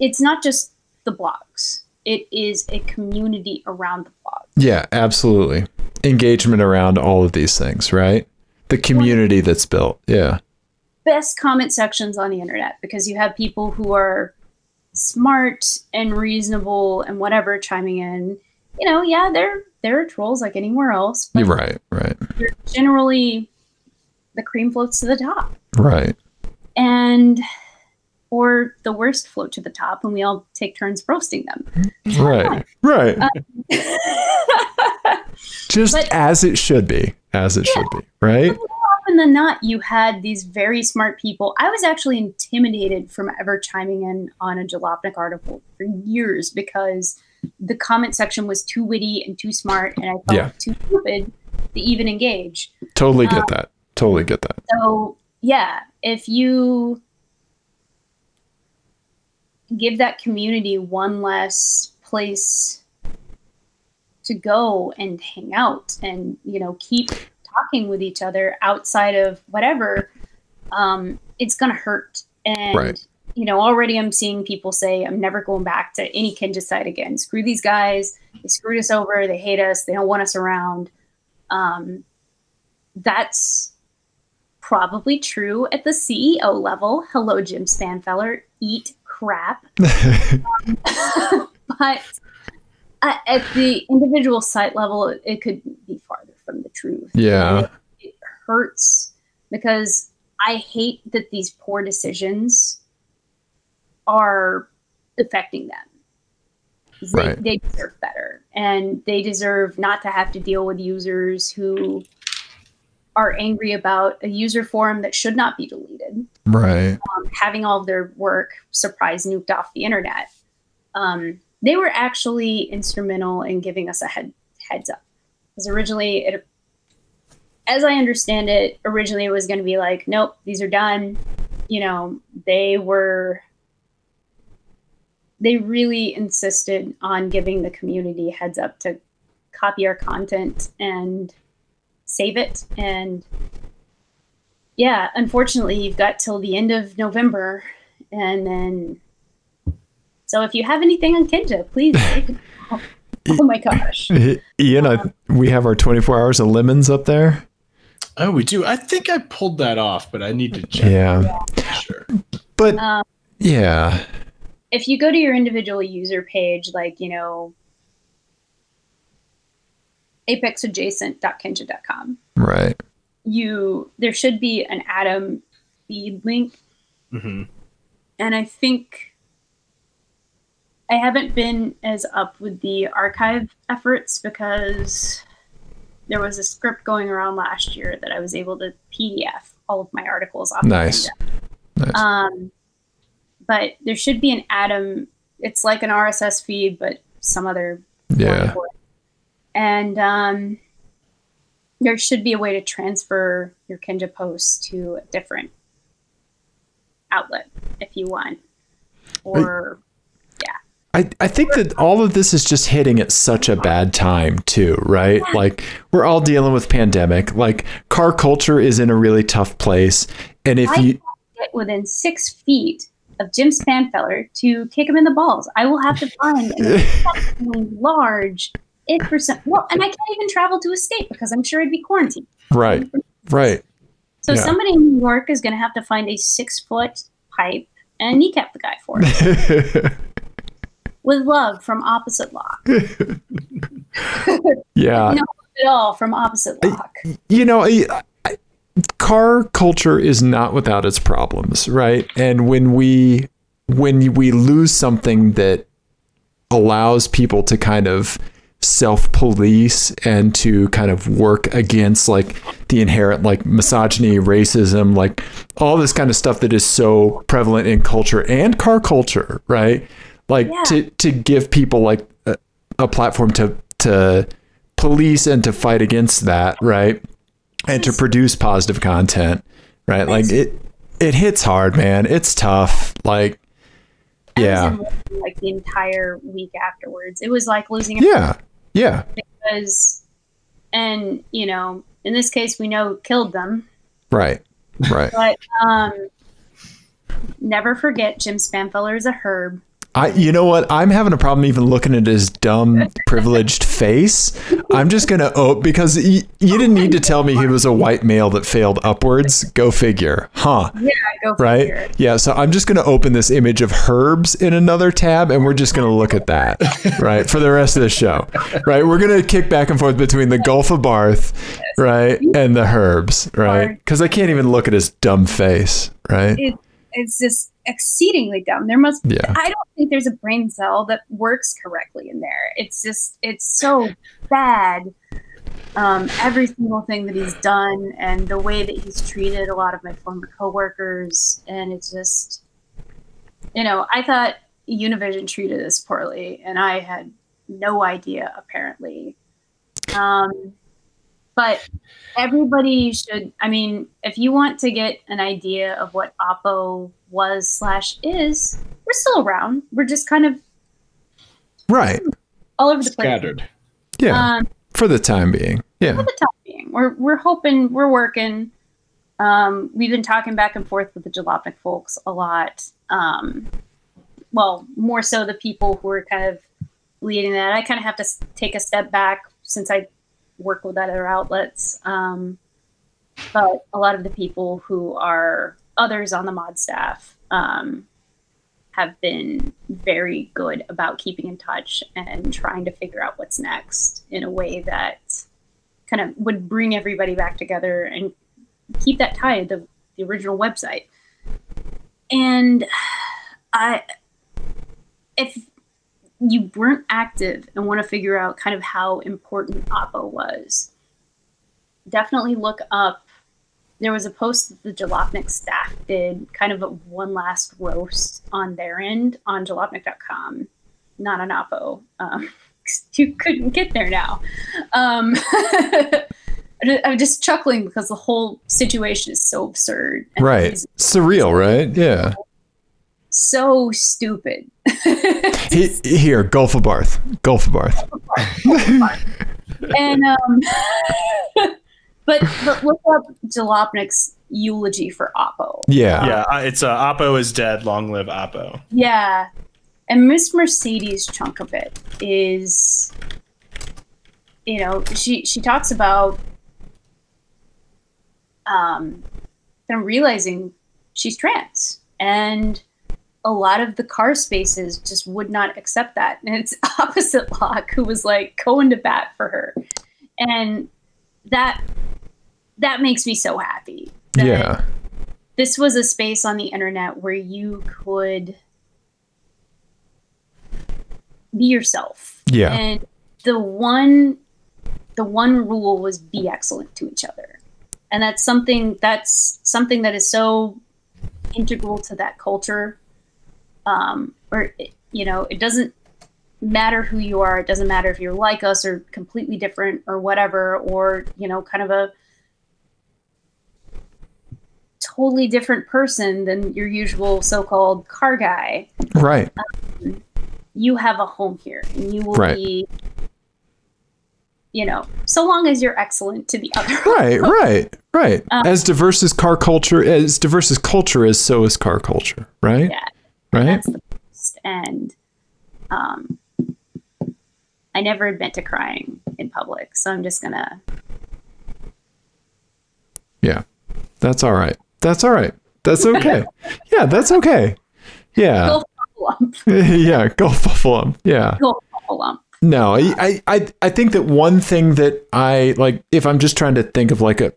it's not just the blogs it is a community around the blog Yeah, absolutely. Engagement around all of these things, right? The community that's built. Yeah. best comment sections on the internet because you have people who are smart and reasonable and whatever chiming in you know yeah there there are trolls like anywhere else but You're right. Right. generally the cream floats to the top Right. and or the worst float to the top and we all take turns roasting them Right. Right. Just but- as it should be. As it should be. Right? More often than not you had these very smart people i was actually intimidated from ever chiming in on a jalopnik article for years because the comment section was too witty and too smart and i felt Yeah. too stupid to even engage Totally get Um, that. Totally get that. So yeah, if you give that community one less place to go and hang out and you know keep talking with each other outside of whatever, um, it's gonna hurt. And Right. you know, already I'm seeing people say I'm never going back to any Kinja site again. Screw these guys. They screwed us over. They hate us. They don't want us around. Um, that's probably true at the CEO level. Hello, Jim Spanfeller. Eat crap. Um, but at, at the individual site level, it, it could be farther from the truth. Yeah. It, it hurts because I hate that these poor decisions are affecting them. They, Right. they deserve better, and they deserve not to have to deal with users who are angry about a user forum that should not be deleted Right. um, having all of their work surprise nuked off the internet. Um, they were actually instrumental in giving us a head heads up. Because originally, it, as I understand it, originally it was going to be like, nope, these are done. You know, they were. They really insisted on giving the community heads up to copy our content and save it and yeah, unfortunately, you've got till the end of November, and then. So if you have anything on Kinja, please. oh, oh my gosh! Ian, I, we have our 24 hours of lemons up there. Oh, we do. I think I pulled that off, but I need to check. Yeah. for Sure. But Um, yeah. if you go to your individual user page, like you know, apexadjacent.kinja.com, Right. you there should be an Atom feed link hmm and I think I haven't been as up with the archive efforts because there was a script going around last year that I was able to PDF all of my articles off. Nice. Nice. Um, but there should be an Atom. It's like an RSS feed, but some other Yeah. And um, there should be a way to transfer your Kinja posts to a different outlet if you want. Or yeah I, I think that all of this is just hitting at such a bad time too, right? Like we're all dealing with pandemic. Like car culture is in a really tough place. And if I you get within six feet of Jim Spanfeller to kick him in the balls. I will have to find an exceptionally large it percent. Well, and I can't even travel to a state because I'm sure I'd be quarantined. right, right. So Yeah. somebody in New York is going to have to find a six foot pipe and kneecap the guy for it. with love from opposite lock. yeah. no at all from opposite lock. you know, I, I, car culture is not without its problems, right? And when we when we lose something that allows people to kind of self-police and to kind of work against like the inherent like misogyny, racism, like all this kind of stuff that is so prevalent in culture and car culture, right? Like Yeah. to to give people like a, a platform to to police and to fight against that, right? And to produce positive content, right? Like it it hits hard, man. It's tough. Like yeah. like the entire week afterwards. It was like losing a Yeah. Yeah. because, and you know, in this case, we know killed them. Right. Right. But um, never forget Jim Spanfeller is a herb. I you know what? I'm having a problem even looking at his dumb privileged face. I'm just going to oh because y- you didn't need to tell me he was a white male that failed upwards. Go figure. Huh. Yeah, go Right? figure. Yeah, so I'm just going to open this image of herbs in another tab and we're just going to look at that, right? For the rest of the show. Right? We're going to kick back and forth between the Gulf Abarth, right? And the herbs, right? Cuz I can't even look at his dumb face, right? It, it's just exceedingly dumb. There must. be, Yeah. I don't think there's a brain cell that works correctly in there. It's just. It's so bad. Um, every single thing that he's done and the way that he's treated a lot of my former coworkers, and it's just. You know, I thought Univision treated us poorly, and I had no idea. Apparently. Um, but everybody should i mean if you want to get an idea of what oppo was slash is we're still around we're just kind of Right. all over the place Scattered. Yeah. um, For the time being. Yeah. for the time being we're, we're hoping we're working um, we've been talking back and forth with the jalopnik folks a lot um, well more so the people who are kind of leading that i kind of have to take a step back since i work with other outlets um, but a lot of the people who are others on the mod staff um, have been very good about keeping in touch and trying to figure out what's next in a way that kind of would bring everybody back together and keep that tie to the, the original website. And I, if you weren't active and want to figure out kind of how important Oppo was, definitely look up. There was a post that the Jalopnik staff did, kind of a one last roast on their end on jalopnik.com, not on Oppo. Um, you couldn't get there now. Um, I'm just chuckling because the whole situation is so absurd. Right. Surreal, right? Yeah. So stupid. He, here, Gulf Abarth. Gulf Abarth. and um, but but look up Jalopnik's eulogy for Oppo. Yeah. Yeah, uh, it's uh, Oppo is dead. Long live Oppo. Yeah, and Miss Mercedes' chunk of it is, you know, she she talks about um, kind of realizing she's trans, and a lot of the car spaces just would not accept that, and it's opposite lock who was like going to bat for her, and that that makes me so happy. Yeah. this was a space on the internet where you could be yourself. Yeah. And the one the one rule was be excellent to each other. And that's something that's something that is so integral to that culture um, or you know, it doesn't matter who you are. It doesn't matter if you're like us or completely different or whatever, or you know, kind of a totally different person than your usual so-called car guy. Right. Um, you have a home here, and you will Right. be. You know, so long as you're excellent to the other. Right, right, right. Um, as diverse as car culture, as diverse as culture is, so is car culture, right? Yeah. Right? That's the best. And um, I never admit to crying in public, so I'm just gonna. Yeah. That's all right. That's all right. That's okay. yeah, that's okay. Yeah. Go lump. yeah, go Buffalo. Yeah. Go lump. No, I, I, I think that one thing that I like, if I'm just trying to think of like a,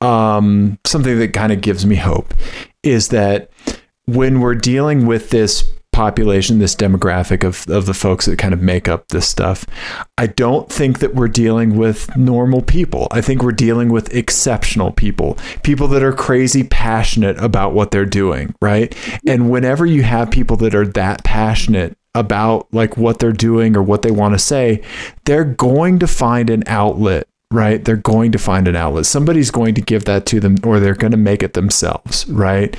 um, something that kind of gives me hope is that when we're dealing with this population, this demographic of, of the folks that kind of make up this stuff, I don't think that we're dealing with normal people. I think we're dealing with exceptional people, people that are crazy passionate about what they're doing, right? And whenever you have people that are that passionate about like what they're doing or what they want to say, they're going to find an outlet, right? They're going to find an outlet. Somebody's going to give that to them or they're going to make it themselves, right?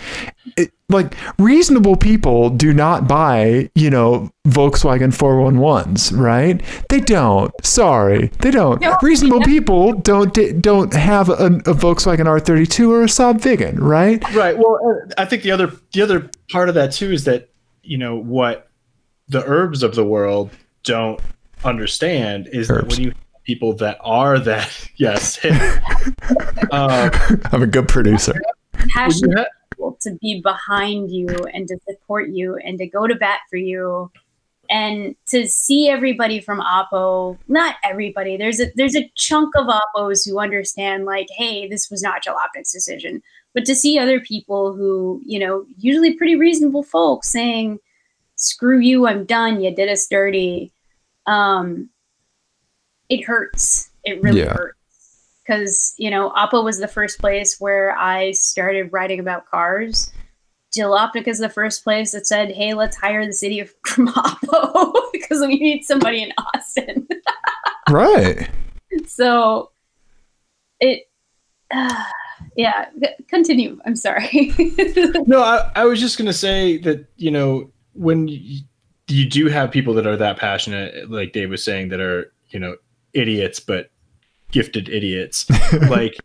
It, like reasonable people do not buy, you know, Volkswagen 411s, right? They don't. Sorry, they don't. No. Reasonable people don't don't have a, a Volkswagen R32 or a Saab Viggen, right? Right. Well, uh, I think the other the other part of that too is that you know what the herbs of the world don't understand is that when you have people that are that yes, um, I'm a good producer. Passionate people to be behind you and to support you and to go to bat for you. And to see everybody from Oppo, not everybody, there's a there's a chunk of Oppos who understand like, hey, this was not Jalopnik's decision. But to see other people who, you know, usually pretty reasonable folks saying, screw you, I'm done, you did us dirty. Um, it hurts. It really Yeah. hurts. Because, you know, Oppo was the first place where I started writing about cars. Jalopnik is the first place that said, hey, let's hire the city of from Oppo because we need somebody in Austin. Right. so it, yeah, continue. I'm sorry. no, I, I was just gonna say that you know when you, you do have people that are that passionate, like Dave was saying, that are you know idiots but gifted idiots, like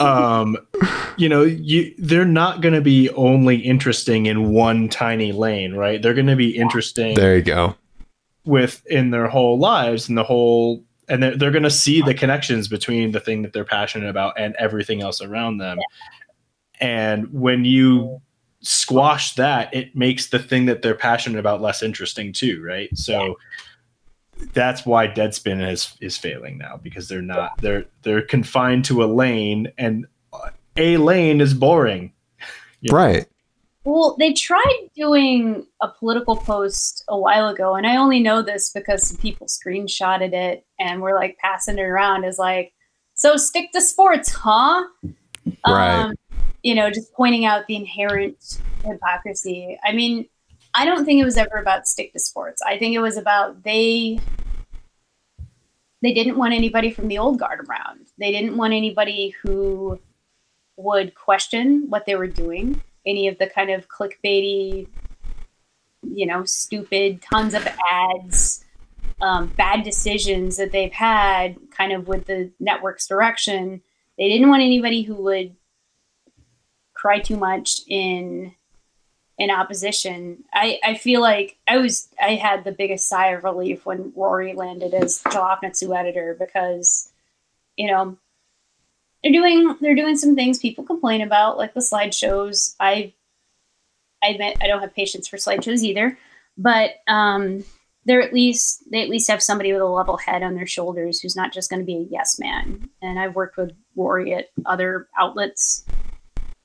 um you know you they're not going to be only interesting in one tiny lane right? They're going to be interesting There you go. with in their whole lives and the whole and they're, they're going to see the connections between the thing that they're passionate about and everything else around them. And when you squash that it makes the thing that they're passionate about less interesting too right? So that's why deadspin is is failing now because they're not they're they're confined to a lane and a lane is boring Yeah. Right. Well, they tried doing a political post a while ago, and I only know this because some people screenshotted it and were like passing it around as like, so stick to sports, huh? Right. Um, you know, just pointing out the inherent hypocrisy. I mean, I don't think it was ever about stick to sports. I think it was about they they didn't want anybody from the old guard around. They didn't want anybody who would question what they were doing any of the kind of clickbaity, you know, stupid, tons of ads, um, bad decisions that they've had kind of with the network's direction. They didn't want anybody who would cry too much in in opposition. I, I feel like I was I had the biggest sigh of relief when Rory landed as Jalopnik's new editor because, you know, they're doing they're doing some things people complain about, like the slideshows. I I admit I don't have patience for slideshows either, but um, they're at least they at least have somebody with a level head on their shoulders who's not just going to be a yes man. And I've worked with Rory at other outlets,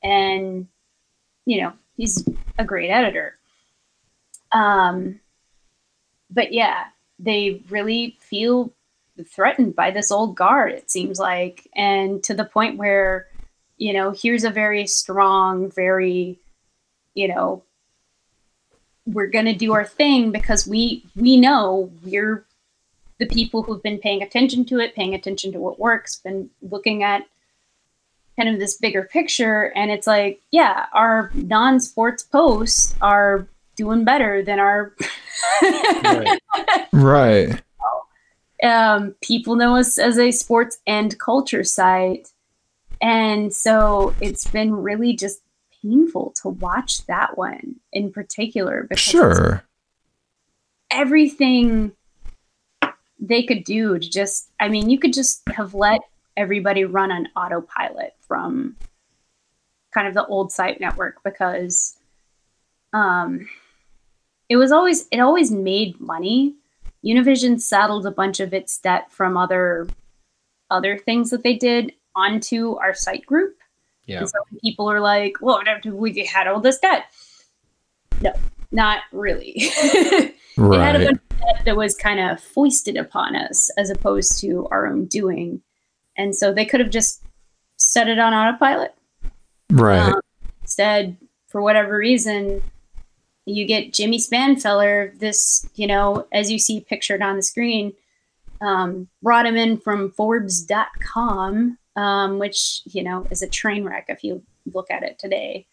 and you know he's a great editor. Um, but yeah, they really feel threatened by this old guard it seems like and to the point where you know here's a very strong very you know we're going to do our thing because we we know we're the people who've been paying attention to it, paying attention to what works, been looking at kind of this bigger picture. And it's like, yeah, our non sports posts are doing better than our. right. right. Um, people know us as a sports and culture site. And so it's been really just painful to watch that one in particular because sure everything they could do to just i mean you could just have let everybody run on autopilot from kind of the old site network because um it was always it always made money univision saddled a bunch of its debt from other other things that they did onto our site group yeah. And so people are like, well, we had all this debt. No, not really. right. had a bunch of debt that was kind of foisted upon us as opposed to our own doing. And so they could have just set it on autopilot. Right. Um, instead, for whatever reason, you get Jimmy Spanfeller, this, you know, as you see pictured on the screen, um, brought him in from Forbes.com um, which you know is a train wreck if you look at it today.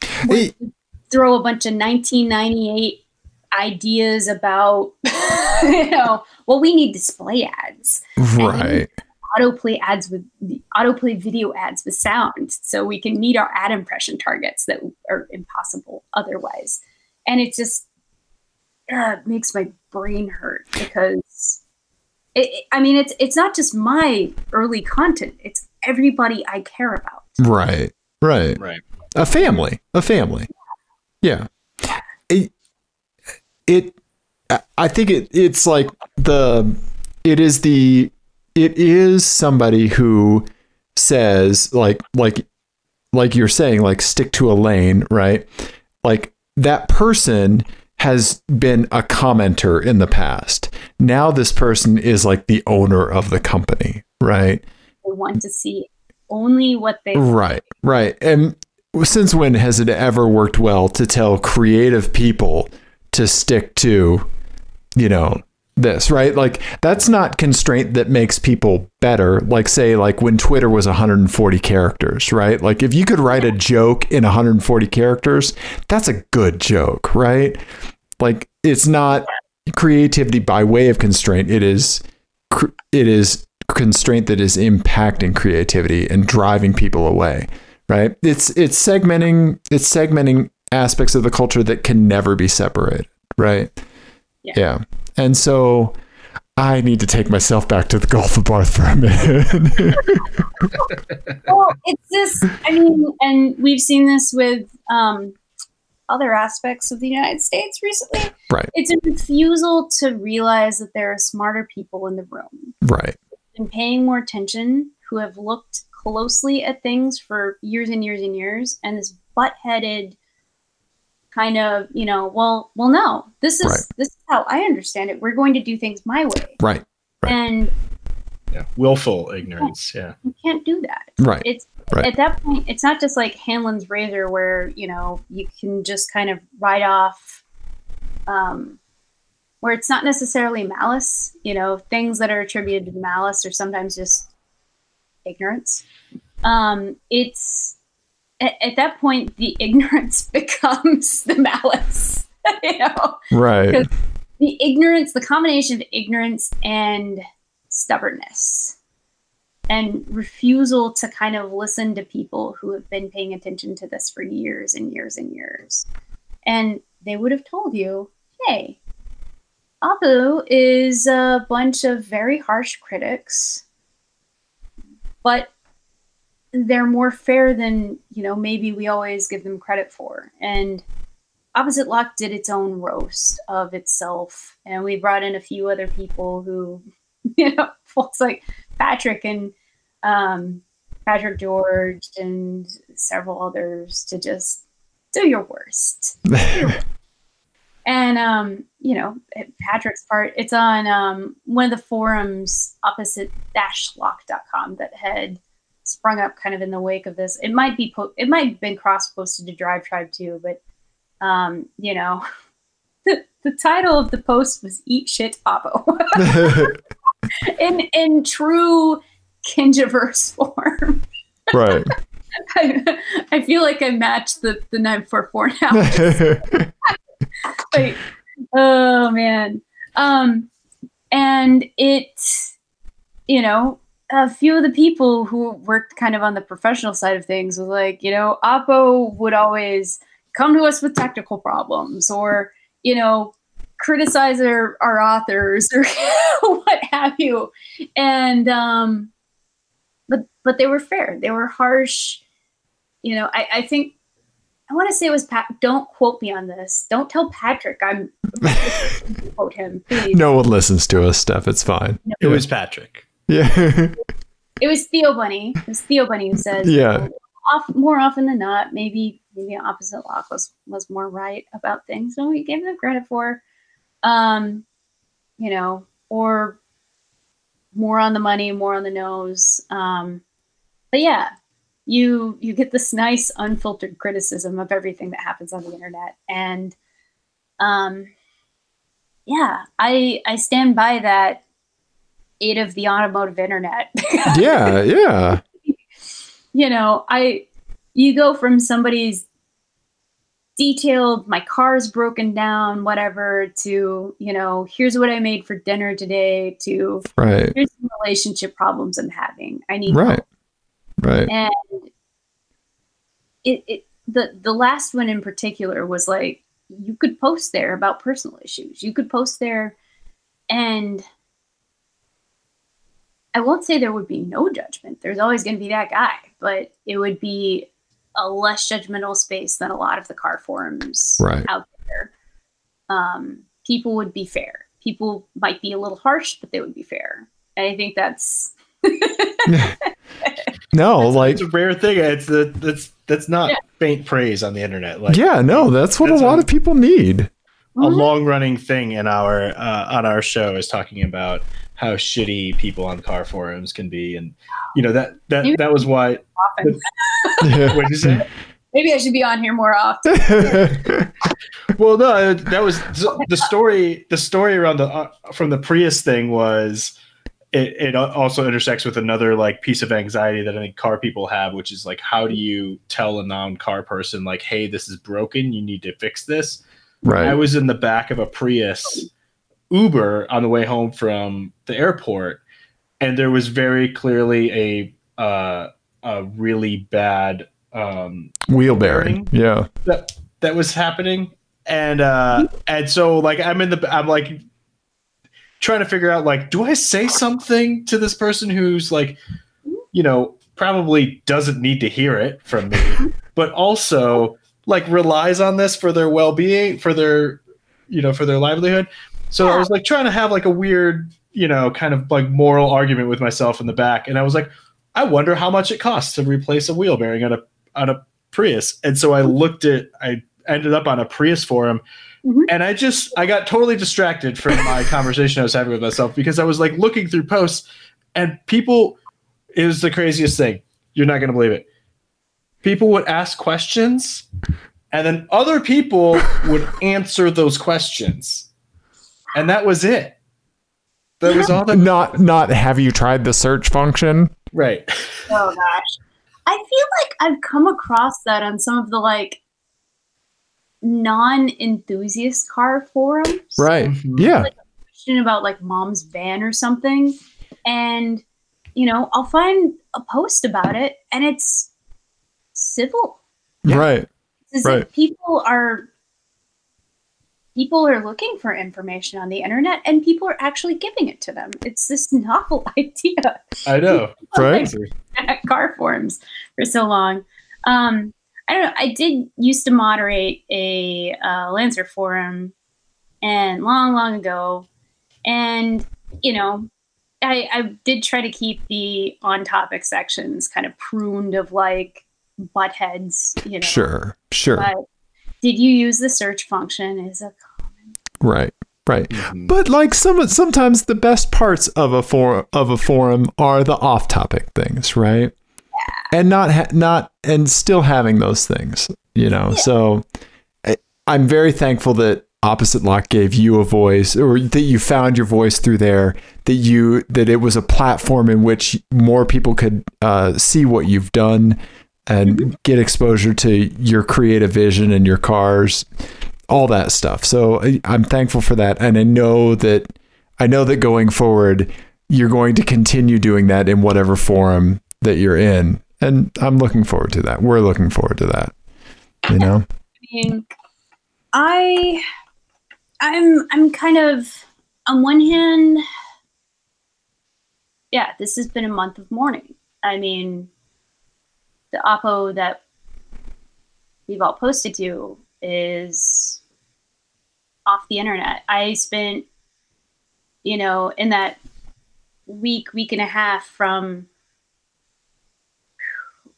Hey. Throw a bunch of 1998 ideas about you know well we need display ads right autoplay ads with autoplay video ads with sound so we can meet our ad impression targets that are impossible otherwise and it just uh, makes my brain hurt because it, I mean, it's it's not just my early content; it's everybody I care about. Right, right, right. A family, a family. Yeah. It, it I think it it's like the it is the it is somebody who says like like like you're saying like stick to a lane, right? Like that person has been a commenter in the past. Now this person is like the owner of the company, right? They want to see only what they Right, right. And since when has it ever worked well to tell creative people to stick to, you know, this, right? Like that's not constraint that makes people better. Like say like when Twitter was 140 characters, right? Like if you could write a joke in 140 characters, that's a good joke, right? Like it's not creativity by way of constraint. It is it is constraint that is impacting creativity and driving people away, right? It's it's segmenting it's segmenting aspects of the culture that can never be separated, right? Yeah. yeah. And so I need to take myself back to the Gulf Abarth for a minute. well, it's this, I mean, and we've seen this with um, other aspects of the United States recently. Right. It's a refusal to realize that there are smarter people in the room. Right. And paying more attention, who have looked closely at things for years and years and years, and this butt-headed kind of, you know, well, well, no, this is right. this is how I understand it. We're going to do things my way. Right. right. And yeah, willful ignorance. Yeah, you can't do that. Right. It's right. at that point. It's not just like Hanlon's razor, where you know you can just kind of write off, um, where it's not necessarily malice. You know, things that are attributed to malice are sometimes just ignorance. Um, it's at, at that point the ignorance becomes the malice. you know, right? The ignorance, the combination of ignorance and stubbornness and refusal to kind of listen to people who have been paying attention to this for years and years and years. And they would have told you, hey, Oppo is a bunch of very harsh critics, but they're more fair than, you know, maybe we always give them credit for. And Opposite Lock did its own roast of itself. And we brought in a few other people who you know, folks like Patrick and um, Patrick George and several others to just do your worst. and um, you know, Patrick's part, it's on um, one of the forums opposite lock.com that had sprung up kind of in the wake of this. It might be po- it might have been cross posted to Drive Tribe too, but um, you know, the, the title of the post was "Eat Shit, Oppo," in in true Kinjaverse form. right. I, I feel like I matched the the nine four four now. like, oh man. Um, and it, you know, a few of the people who worked kind of on the professional side of things was like, you know, Oppo would always come to us with technical problems or, you know, criticize our, our authors or what have you. And, um, but, but they were fair. They were harsh. You know, I, I think I want to say it was Pat. Don't quote me on this. Don't tell Patrick I'm quote him, please. no one listens to us, Stef. It's fine. It was Patrick. Yeah. It was Theo Bunny. It was Theo Bunny who said, Yeah. off, more often than not, maybe maybe opposite lock was was more right about things. So we gave them credit for, um, you know, or more on the money, more on the nose. Um, but yeah, you you get this nice unfiltered criticism of everything that happens on the internet, and um, yeah, I I stand by that. Of the automotive internet. yeah. Yeah. you know, I you go from somebody's detailed my car's broken down whatever to you know here's what i made for dinner today to Right. here's some relationship problems i'm having i need Right. help. Right. and it, it the the last one in particular was like you could post there about personal issues you could post there and i won't say there would be no judgment there's always going to be that guy but it would be a less judgmental space than a lot of the car forums Right. out there um, people would be fair people might be a little harsh but they would be fair and i think that's No, like It's a rare thing. It's the that's that's not Yeah. faint praise on the internet. Like yeah, no, that's what That's a lot a- of people need. a long running thing in our uh, on our show is talking about how shitty people on car forums can be, and you know that that You- that was why. often What did you say? maybe i should be on here more often Well, no, that was the story. The story around the uh, from the Prius thing was it, it also intersects with another like piece of anxiety that I think car people have, which is like, how do you tell a non-car person like, hey, this is broken, you need to fix this? Right. I was in the back of a Prius Uber on the way home from the airport, and there was very clearly a uh, a really bad um, Wheel bearing. Yeah. that that was happening and uh and so like i'm in the i'm like trying to figure out like do i say something to this person who's like you know probably doesn't need to hear it from me but also like relies on this for their well-being for their you know for their livelihood so i was like trying to have like a weird you know kind of like moral argument with myself in the back and i was like i wonder how much it costs to replace a wheel bearing on a on a prius. And so i looked at i ended up on a prius forum Mhm. and i just i got totally distracted from my conversation i was having with myself because i was like looking through posts and people it was the craziest thing you're not going to believe it people would ask questions and then other people would answer those questions and that was it that was all that Not not have you tried the search function? right Oh gosh. I feel like I've come across that on some of the like non-enthusiast car forums. Right. Mhm. Yeah. Question about like mom's van or something. And you know, I'll find a post about it and it's civil. Yeah. Right. It's Right. if people are people are looking for information on the internet and people are actually giving it to them. It's this novel idea. i know Right. at car forums for so long. Um, I don't know. I did used to moderate a uh, Lancer forum, and long, long ago, and you know, I, I did try to keep the on-topic sections kind of pruned of like butt heads. You know, Sure. Sure. But did you use the search function? Is a common Right. Right. Mhm. But like some sometimes the best parts of a forum of a forum are the off-topic things, right? yeah. And not ha- not and still having those things, you know. So I, I'm very thankful that opposite lock gave you a voice or that you found your voice through there that you that it was a platform in which more people could uh, see what you've done and get exposure to your creative vision and your cars all that stuff. So i'm thankful for that and i know that i know that going forward you're going to continue doing that in whatever forum that you're in and i'm looking forward to that. We're looking forward to that you know? I mean i I'm I'm kind of on one hand, yeah, this has been a month of mourning. I mean, the oppo that we've all posted to is off the internet. I spent, you know, in that week, week and a half from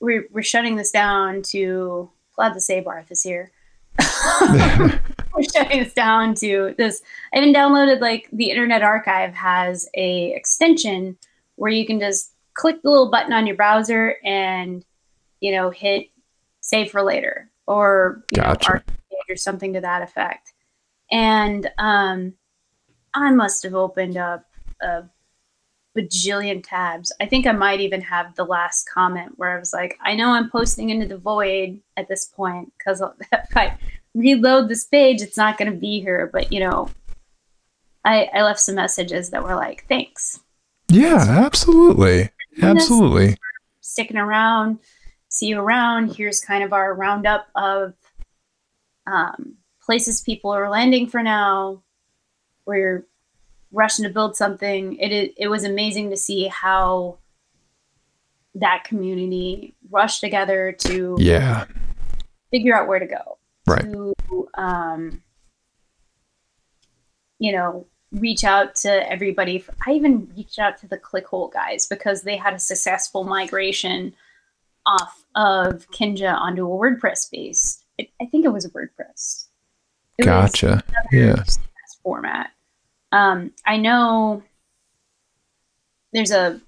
we're, we're shutting this down to glad to say Barth is here. we're shutting this down to this. I even downloaded like the Internet Archive has a extension where you can just click the little button on your browser and you know hit save for later or you gotcha. know, or something to that effect. And um, I must have opened up a bajillion tabs. I think I might even have the last comment where I was like, I know I'm posting into the void at this point because if I reload this page, it's not going to be here. But you know, I I left some messages that were like, thanks. Yeah, absolutely, absolutely. Sticking around, see you around. Here's kind of our roundup of um, places people are landing for now. We're rushing to build something. It it, it was amazing to see how that community rushed together to yeah figure out where to go right. to um, you know reach out to everybody. I even reached out to the ClickHole guys because they had a successful migration off of Kinja onto a WordPress base. It, I think it was a WordPress. It gotcha. Yeah. Format. Um, I know there's a.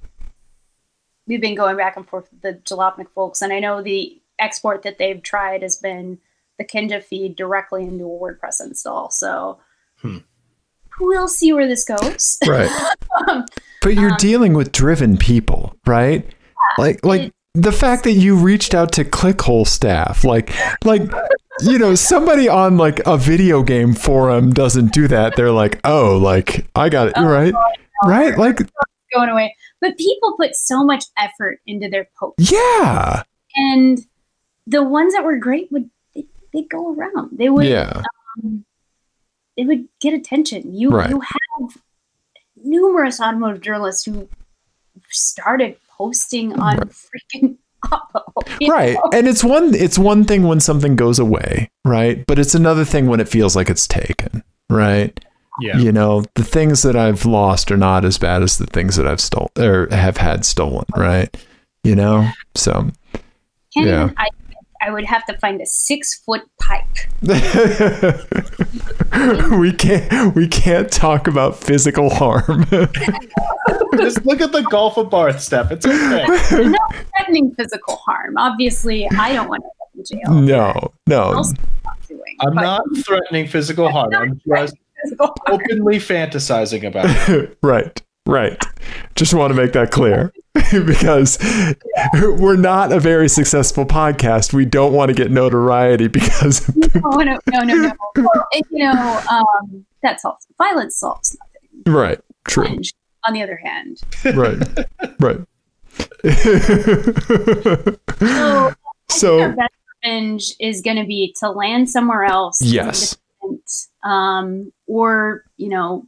We've been going back and forth with the Jalopnik folks, and I know the export that they've tried has been the Kinja feed directly into a WordPress install. So hmm. we'll see where this goes. Right. um, but you're um, dealing with driven people, right? Yeah, like like it, the fact that you reached out to ClickHole staff, like like you know, somebody on like a video game forum doesn't do that. They're like, oh, like I got it, oh, right? Right? Like going away. But people put so much effort into their posts. Yeah. And the ones that were great would they go around. They would yeah. Um, they would get attention. You right. you have numerous automotive journalists who started posting on freaking Oppo, right know? and it's one it's one thing when something goes away right? But it's another thing when it feels like it's taken right? Yeah. You know the things that i've lost are not as bad as the things that i've stolen or have had stolen right? You know so Can yeah. I I would have to find a six foot pipe. we can't we can't talk about physical harm. Just look at the Gulf of Barth Stef. It's okay. No threatening physical harm. Obviously, I don't want to go to jail. No, no. Doing, I'm not threatening physical harm. I'm just openly fantasizing about it. right. Right. Just want to make that clear because we're not a very successful podcast. We don't want to get notoriety because. no, no, no, no, you know, um, that solves violence solves nothing. Right. True. Revenge, on the other hand. Right. right. so, so best revenge is going to be to land somewhere else. Yes. Um, or you know,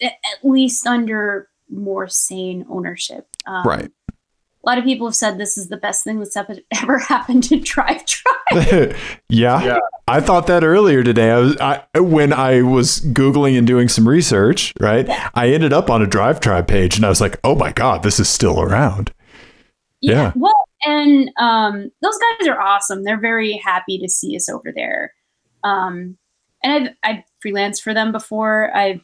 at least under more sane ownership. Um, right. A lot of people have said this is the best thing that's ever happened to Drive Tribe. yeah, yeah, I thought that earlier today. I was I, when I was googling and doing some research. Right, yeah. I ended up on a Drive Tribe page, and I was like, "Oh my god, this is still around." Yeah. yeah. Well, and um, those guys are awesome. They're very happy to see us over there. Um, and I've I've freelanced for them before. I've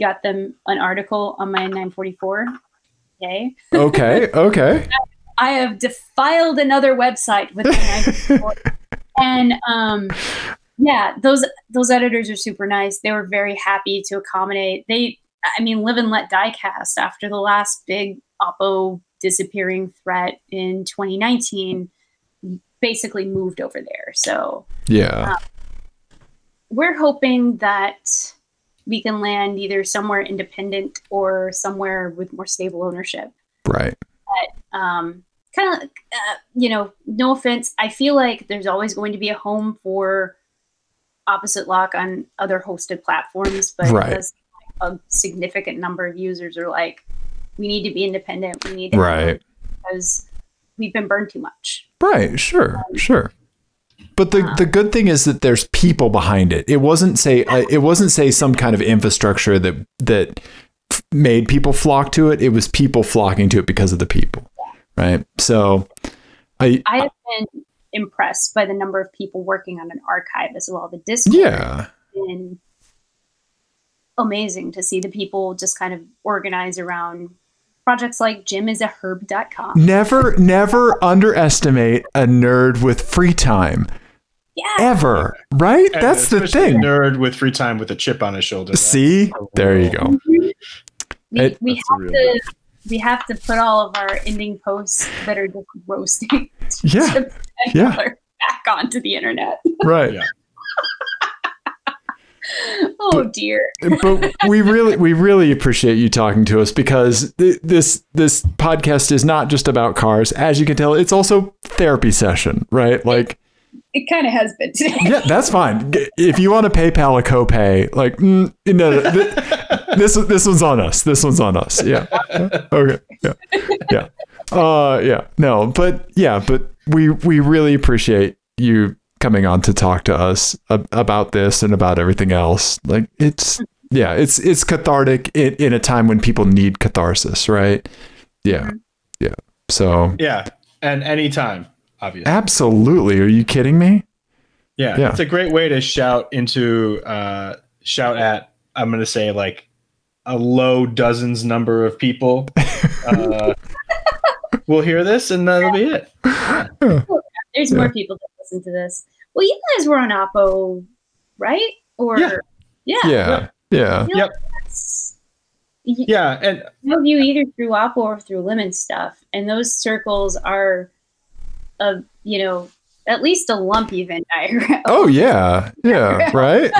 got them an article on my 944. Okay. Okay. Okay. I have defiled another website with my 944. and um, yeah, those those editors are super nice. They were very happy to accommodate. They, I mean, live and let diecast after the last big Oppo disappearing threat in 2019 basically moved over there. So Yeah. we're hoping that we can land either somewhere independent or somewhere with more stable ownership. right. But um, kind of, uh, you know, no offense. I feel like there's always going to be a home for opposite lock on other hosted platforms, but Right. it does seem like a significant number of users are like, we need to be independent. We need to Right. because we've been burned too much. Right. Sure. Sure. But the, the good thing is that there's people behind it. It wasn't say uh, it wasn't say some kind of infrastructure that that f- made people flock to it. It was people flocking to it because of the people, right? So, I I have been impressed by the number of people working on an archive as well. The Discord yeah been amazing to see the people just kind of organize around projects like jimisherb.com. never never underestimate a nerd with free time Yeah. ever, right? And That's the especially a thing. Nerd with free time with a chip on his shoulder. That's See, a there you real- go. Mm-hmm. We, It- we have real to we have to put all of our ending posts that are just roasting Yeah, Chip yeah. Back onto the internet. right. Yeah. oh dear. but we really we really appreciate you talking to us because th- this this podcast is not just about cars as you can tell it's also therapy session right like It kind of has been today. yeah that's fine. If you want to paypal a copay like mm, no, no th- this this one's on us. This one's on us. Yeah. Okay. Yeah. Yeah. Uh yeah. No but yeah but we we really appreciate you coming on to talk to us ab- about this and about everything else. Like it's yeah it's it's cathartic in, in a time when people need catharsis right? Yeah. Yeah. So Yeah, and anytime, obviously. absolutely are you kidding me Yeah, Yeah. it's a great way to shout into, uh, shout at. I'm going to say like a low dozens number of people. Uh, will hear this, and that'll be it. There's more people that listen to this. Well, you guys were on Oppo, right? Or Yeah. yeah, yeah yeah I feel Yep. you Yeah, and know you either through Oppo or through Lemon stuff, and those circles are, a you know, at least a lumpy Venn diagram. oh yeah yeah right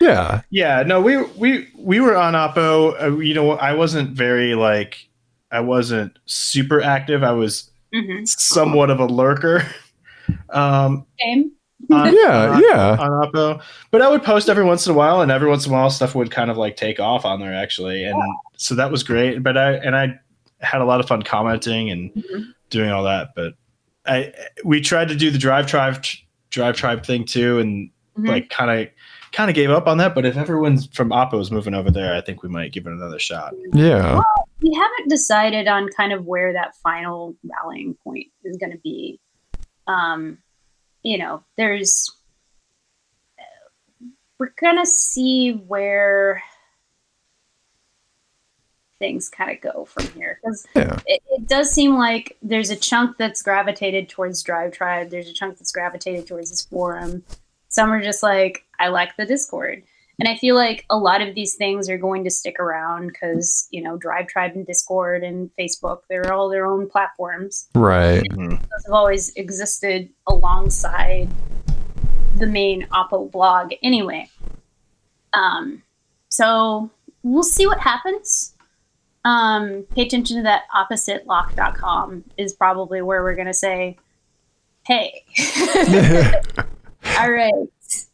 yeah yeah, no, we we we were on Oppo. Uh, you know, I wasn't very like, I wasn't super active. I was hmm somewhat of a lurker. Um, Same. on, yeah on- yeah on Oppo. But I would post every once in a while, and every once in a while, stuff would kind of like take off on there actually, and so that was great. But I and I had a lot of fun commenting and Mhm. doing all that. But I we tried to do the drive tribe drive tribe thing too, and Mhm. like kind of kind of gave up on that. But if everyone's from Oppo is moving over there, I think we might give it another shot. yeah we haven't decided on kind of where that final rallying point is going to be. Um, you know, there's we're gonna see where things kind of go from here because yeah it, it does seem like there's a chunk that's gravitated towards Drive Tribe. There's a chunk that's gravitated towards this forum. Some are just like, I like the Discord. And I feel like a lot of these things are going to stick around because, you know, Drive Tribe and Discord and Facebook, they're all their own platforms. right Those have always existed alongside the main Oppo blog anyway. Um, so we'll see what happens. Um, pay attention to that oppositelock.com is probably where we're going to say, hey, all right,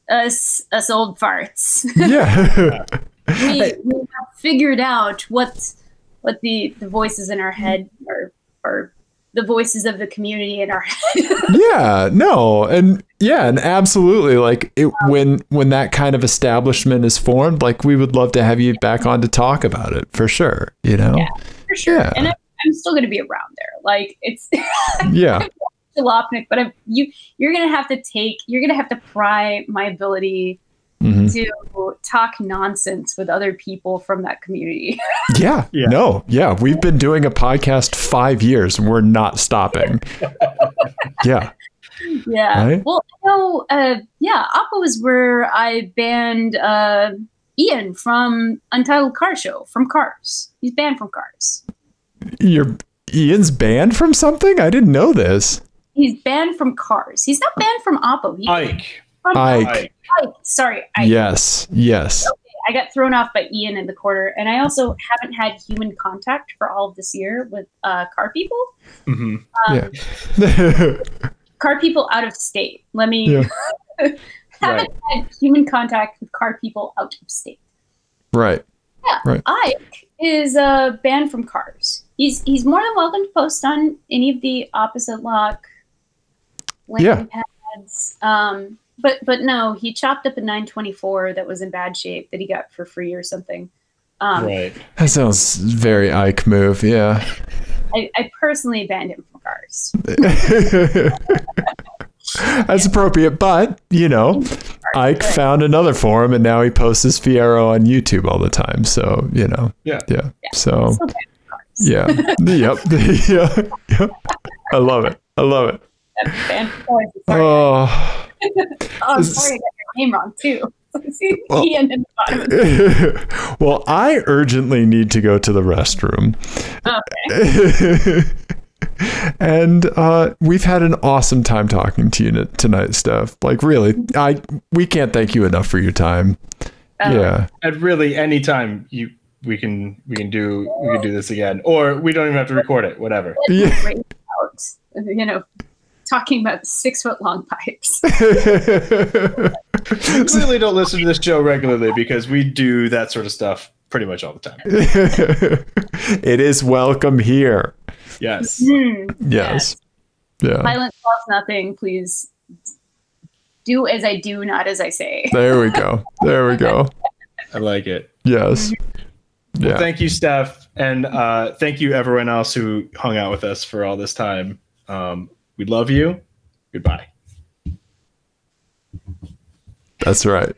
us, us old farts. yeah we, we have figured out what what the, the voices in our head are, are the voices of the community in our head. yeah no and yeah and absolutely like it when when that kind of establishment is formed like we would love to have you back on to talk about it for sure you know Yeah. for sure. Yeah. And I'm, I'm still going to be around there. Like it's yeah Jalopnik, but I'm, you you're going to have to take you're going to have to pry my ability Mhm. to talk nonsense with other people from that community. yeah Yeah. no yeah we've been doing a podcast five years and we're not stopping Yeah. Yeah. Right? Well, no, uh, yeah, Oppo is where I banned uh, Ian from Untitled Car Show from Cars. He's banned from Cars. You're Ian's banned from something? I didn't know this. He's banned from Cars. He's not banned from Oppo. He's Ike. from Ike. Ike. Ike. Sorry, Ike. Yes. Yes. I got thrown off by Ian in the quarter, and I also haven't had human contact for all of this year with uh, car people. Mm-hmm. Um, Yeah. Car people out of state. Let me Yeah. haven't had human contact with car people out of state. right. Yeah. Ike is uh, banned from cars. He's he's more than welcome to post on any of the opposite lock landing pads. Um, but but no, he chopped up a 924 that was in bad shape that he got for free or something. Um, Right. That sounds very Ike move. Yeah. I, I personally banned him from cars. That's appropriate, but you know, Ike Right. found another forum and now he posts his Fiero on YouTube all the time. So, you know, Yeah. yeah. So, Still banned from cars. yeah. yep. yeah. Yep. I love it. I love it. Banned from cars. Sorry. Oh. oh, I'm sorry, I got your name wrong too. Well- Ian in the bottom. Of the- well, I urgently need to go to the restroom. okay. and uh, we've had an awesome time talking to you tonight, Stef. Like, really, I we can't thank you enough for your time. Um, yeah, And really, anytime you we can we can do we can do this again, or we don't even have to record it. Whatever. yeah. You know, talking about six foot long pipes. You clearly don't listen to this show regularly because we do that sort of stuff pretty much all the time. it is welcome here. Yes. Hmm. Yes. Yeah. Silence loves nothing. Please do as I do, not as I say. There we go. There we go. I like it. Yes. Yeah. Thank you, Stef, and uh, thank you everyone else who hung out with us for all this time. Um, we love you. Goodbye. That's right.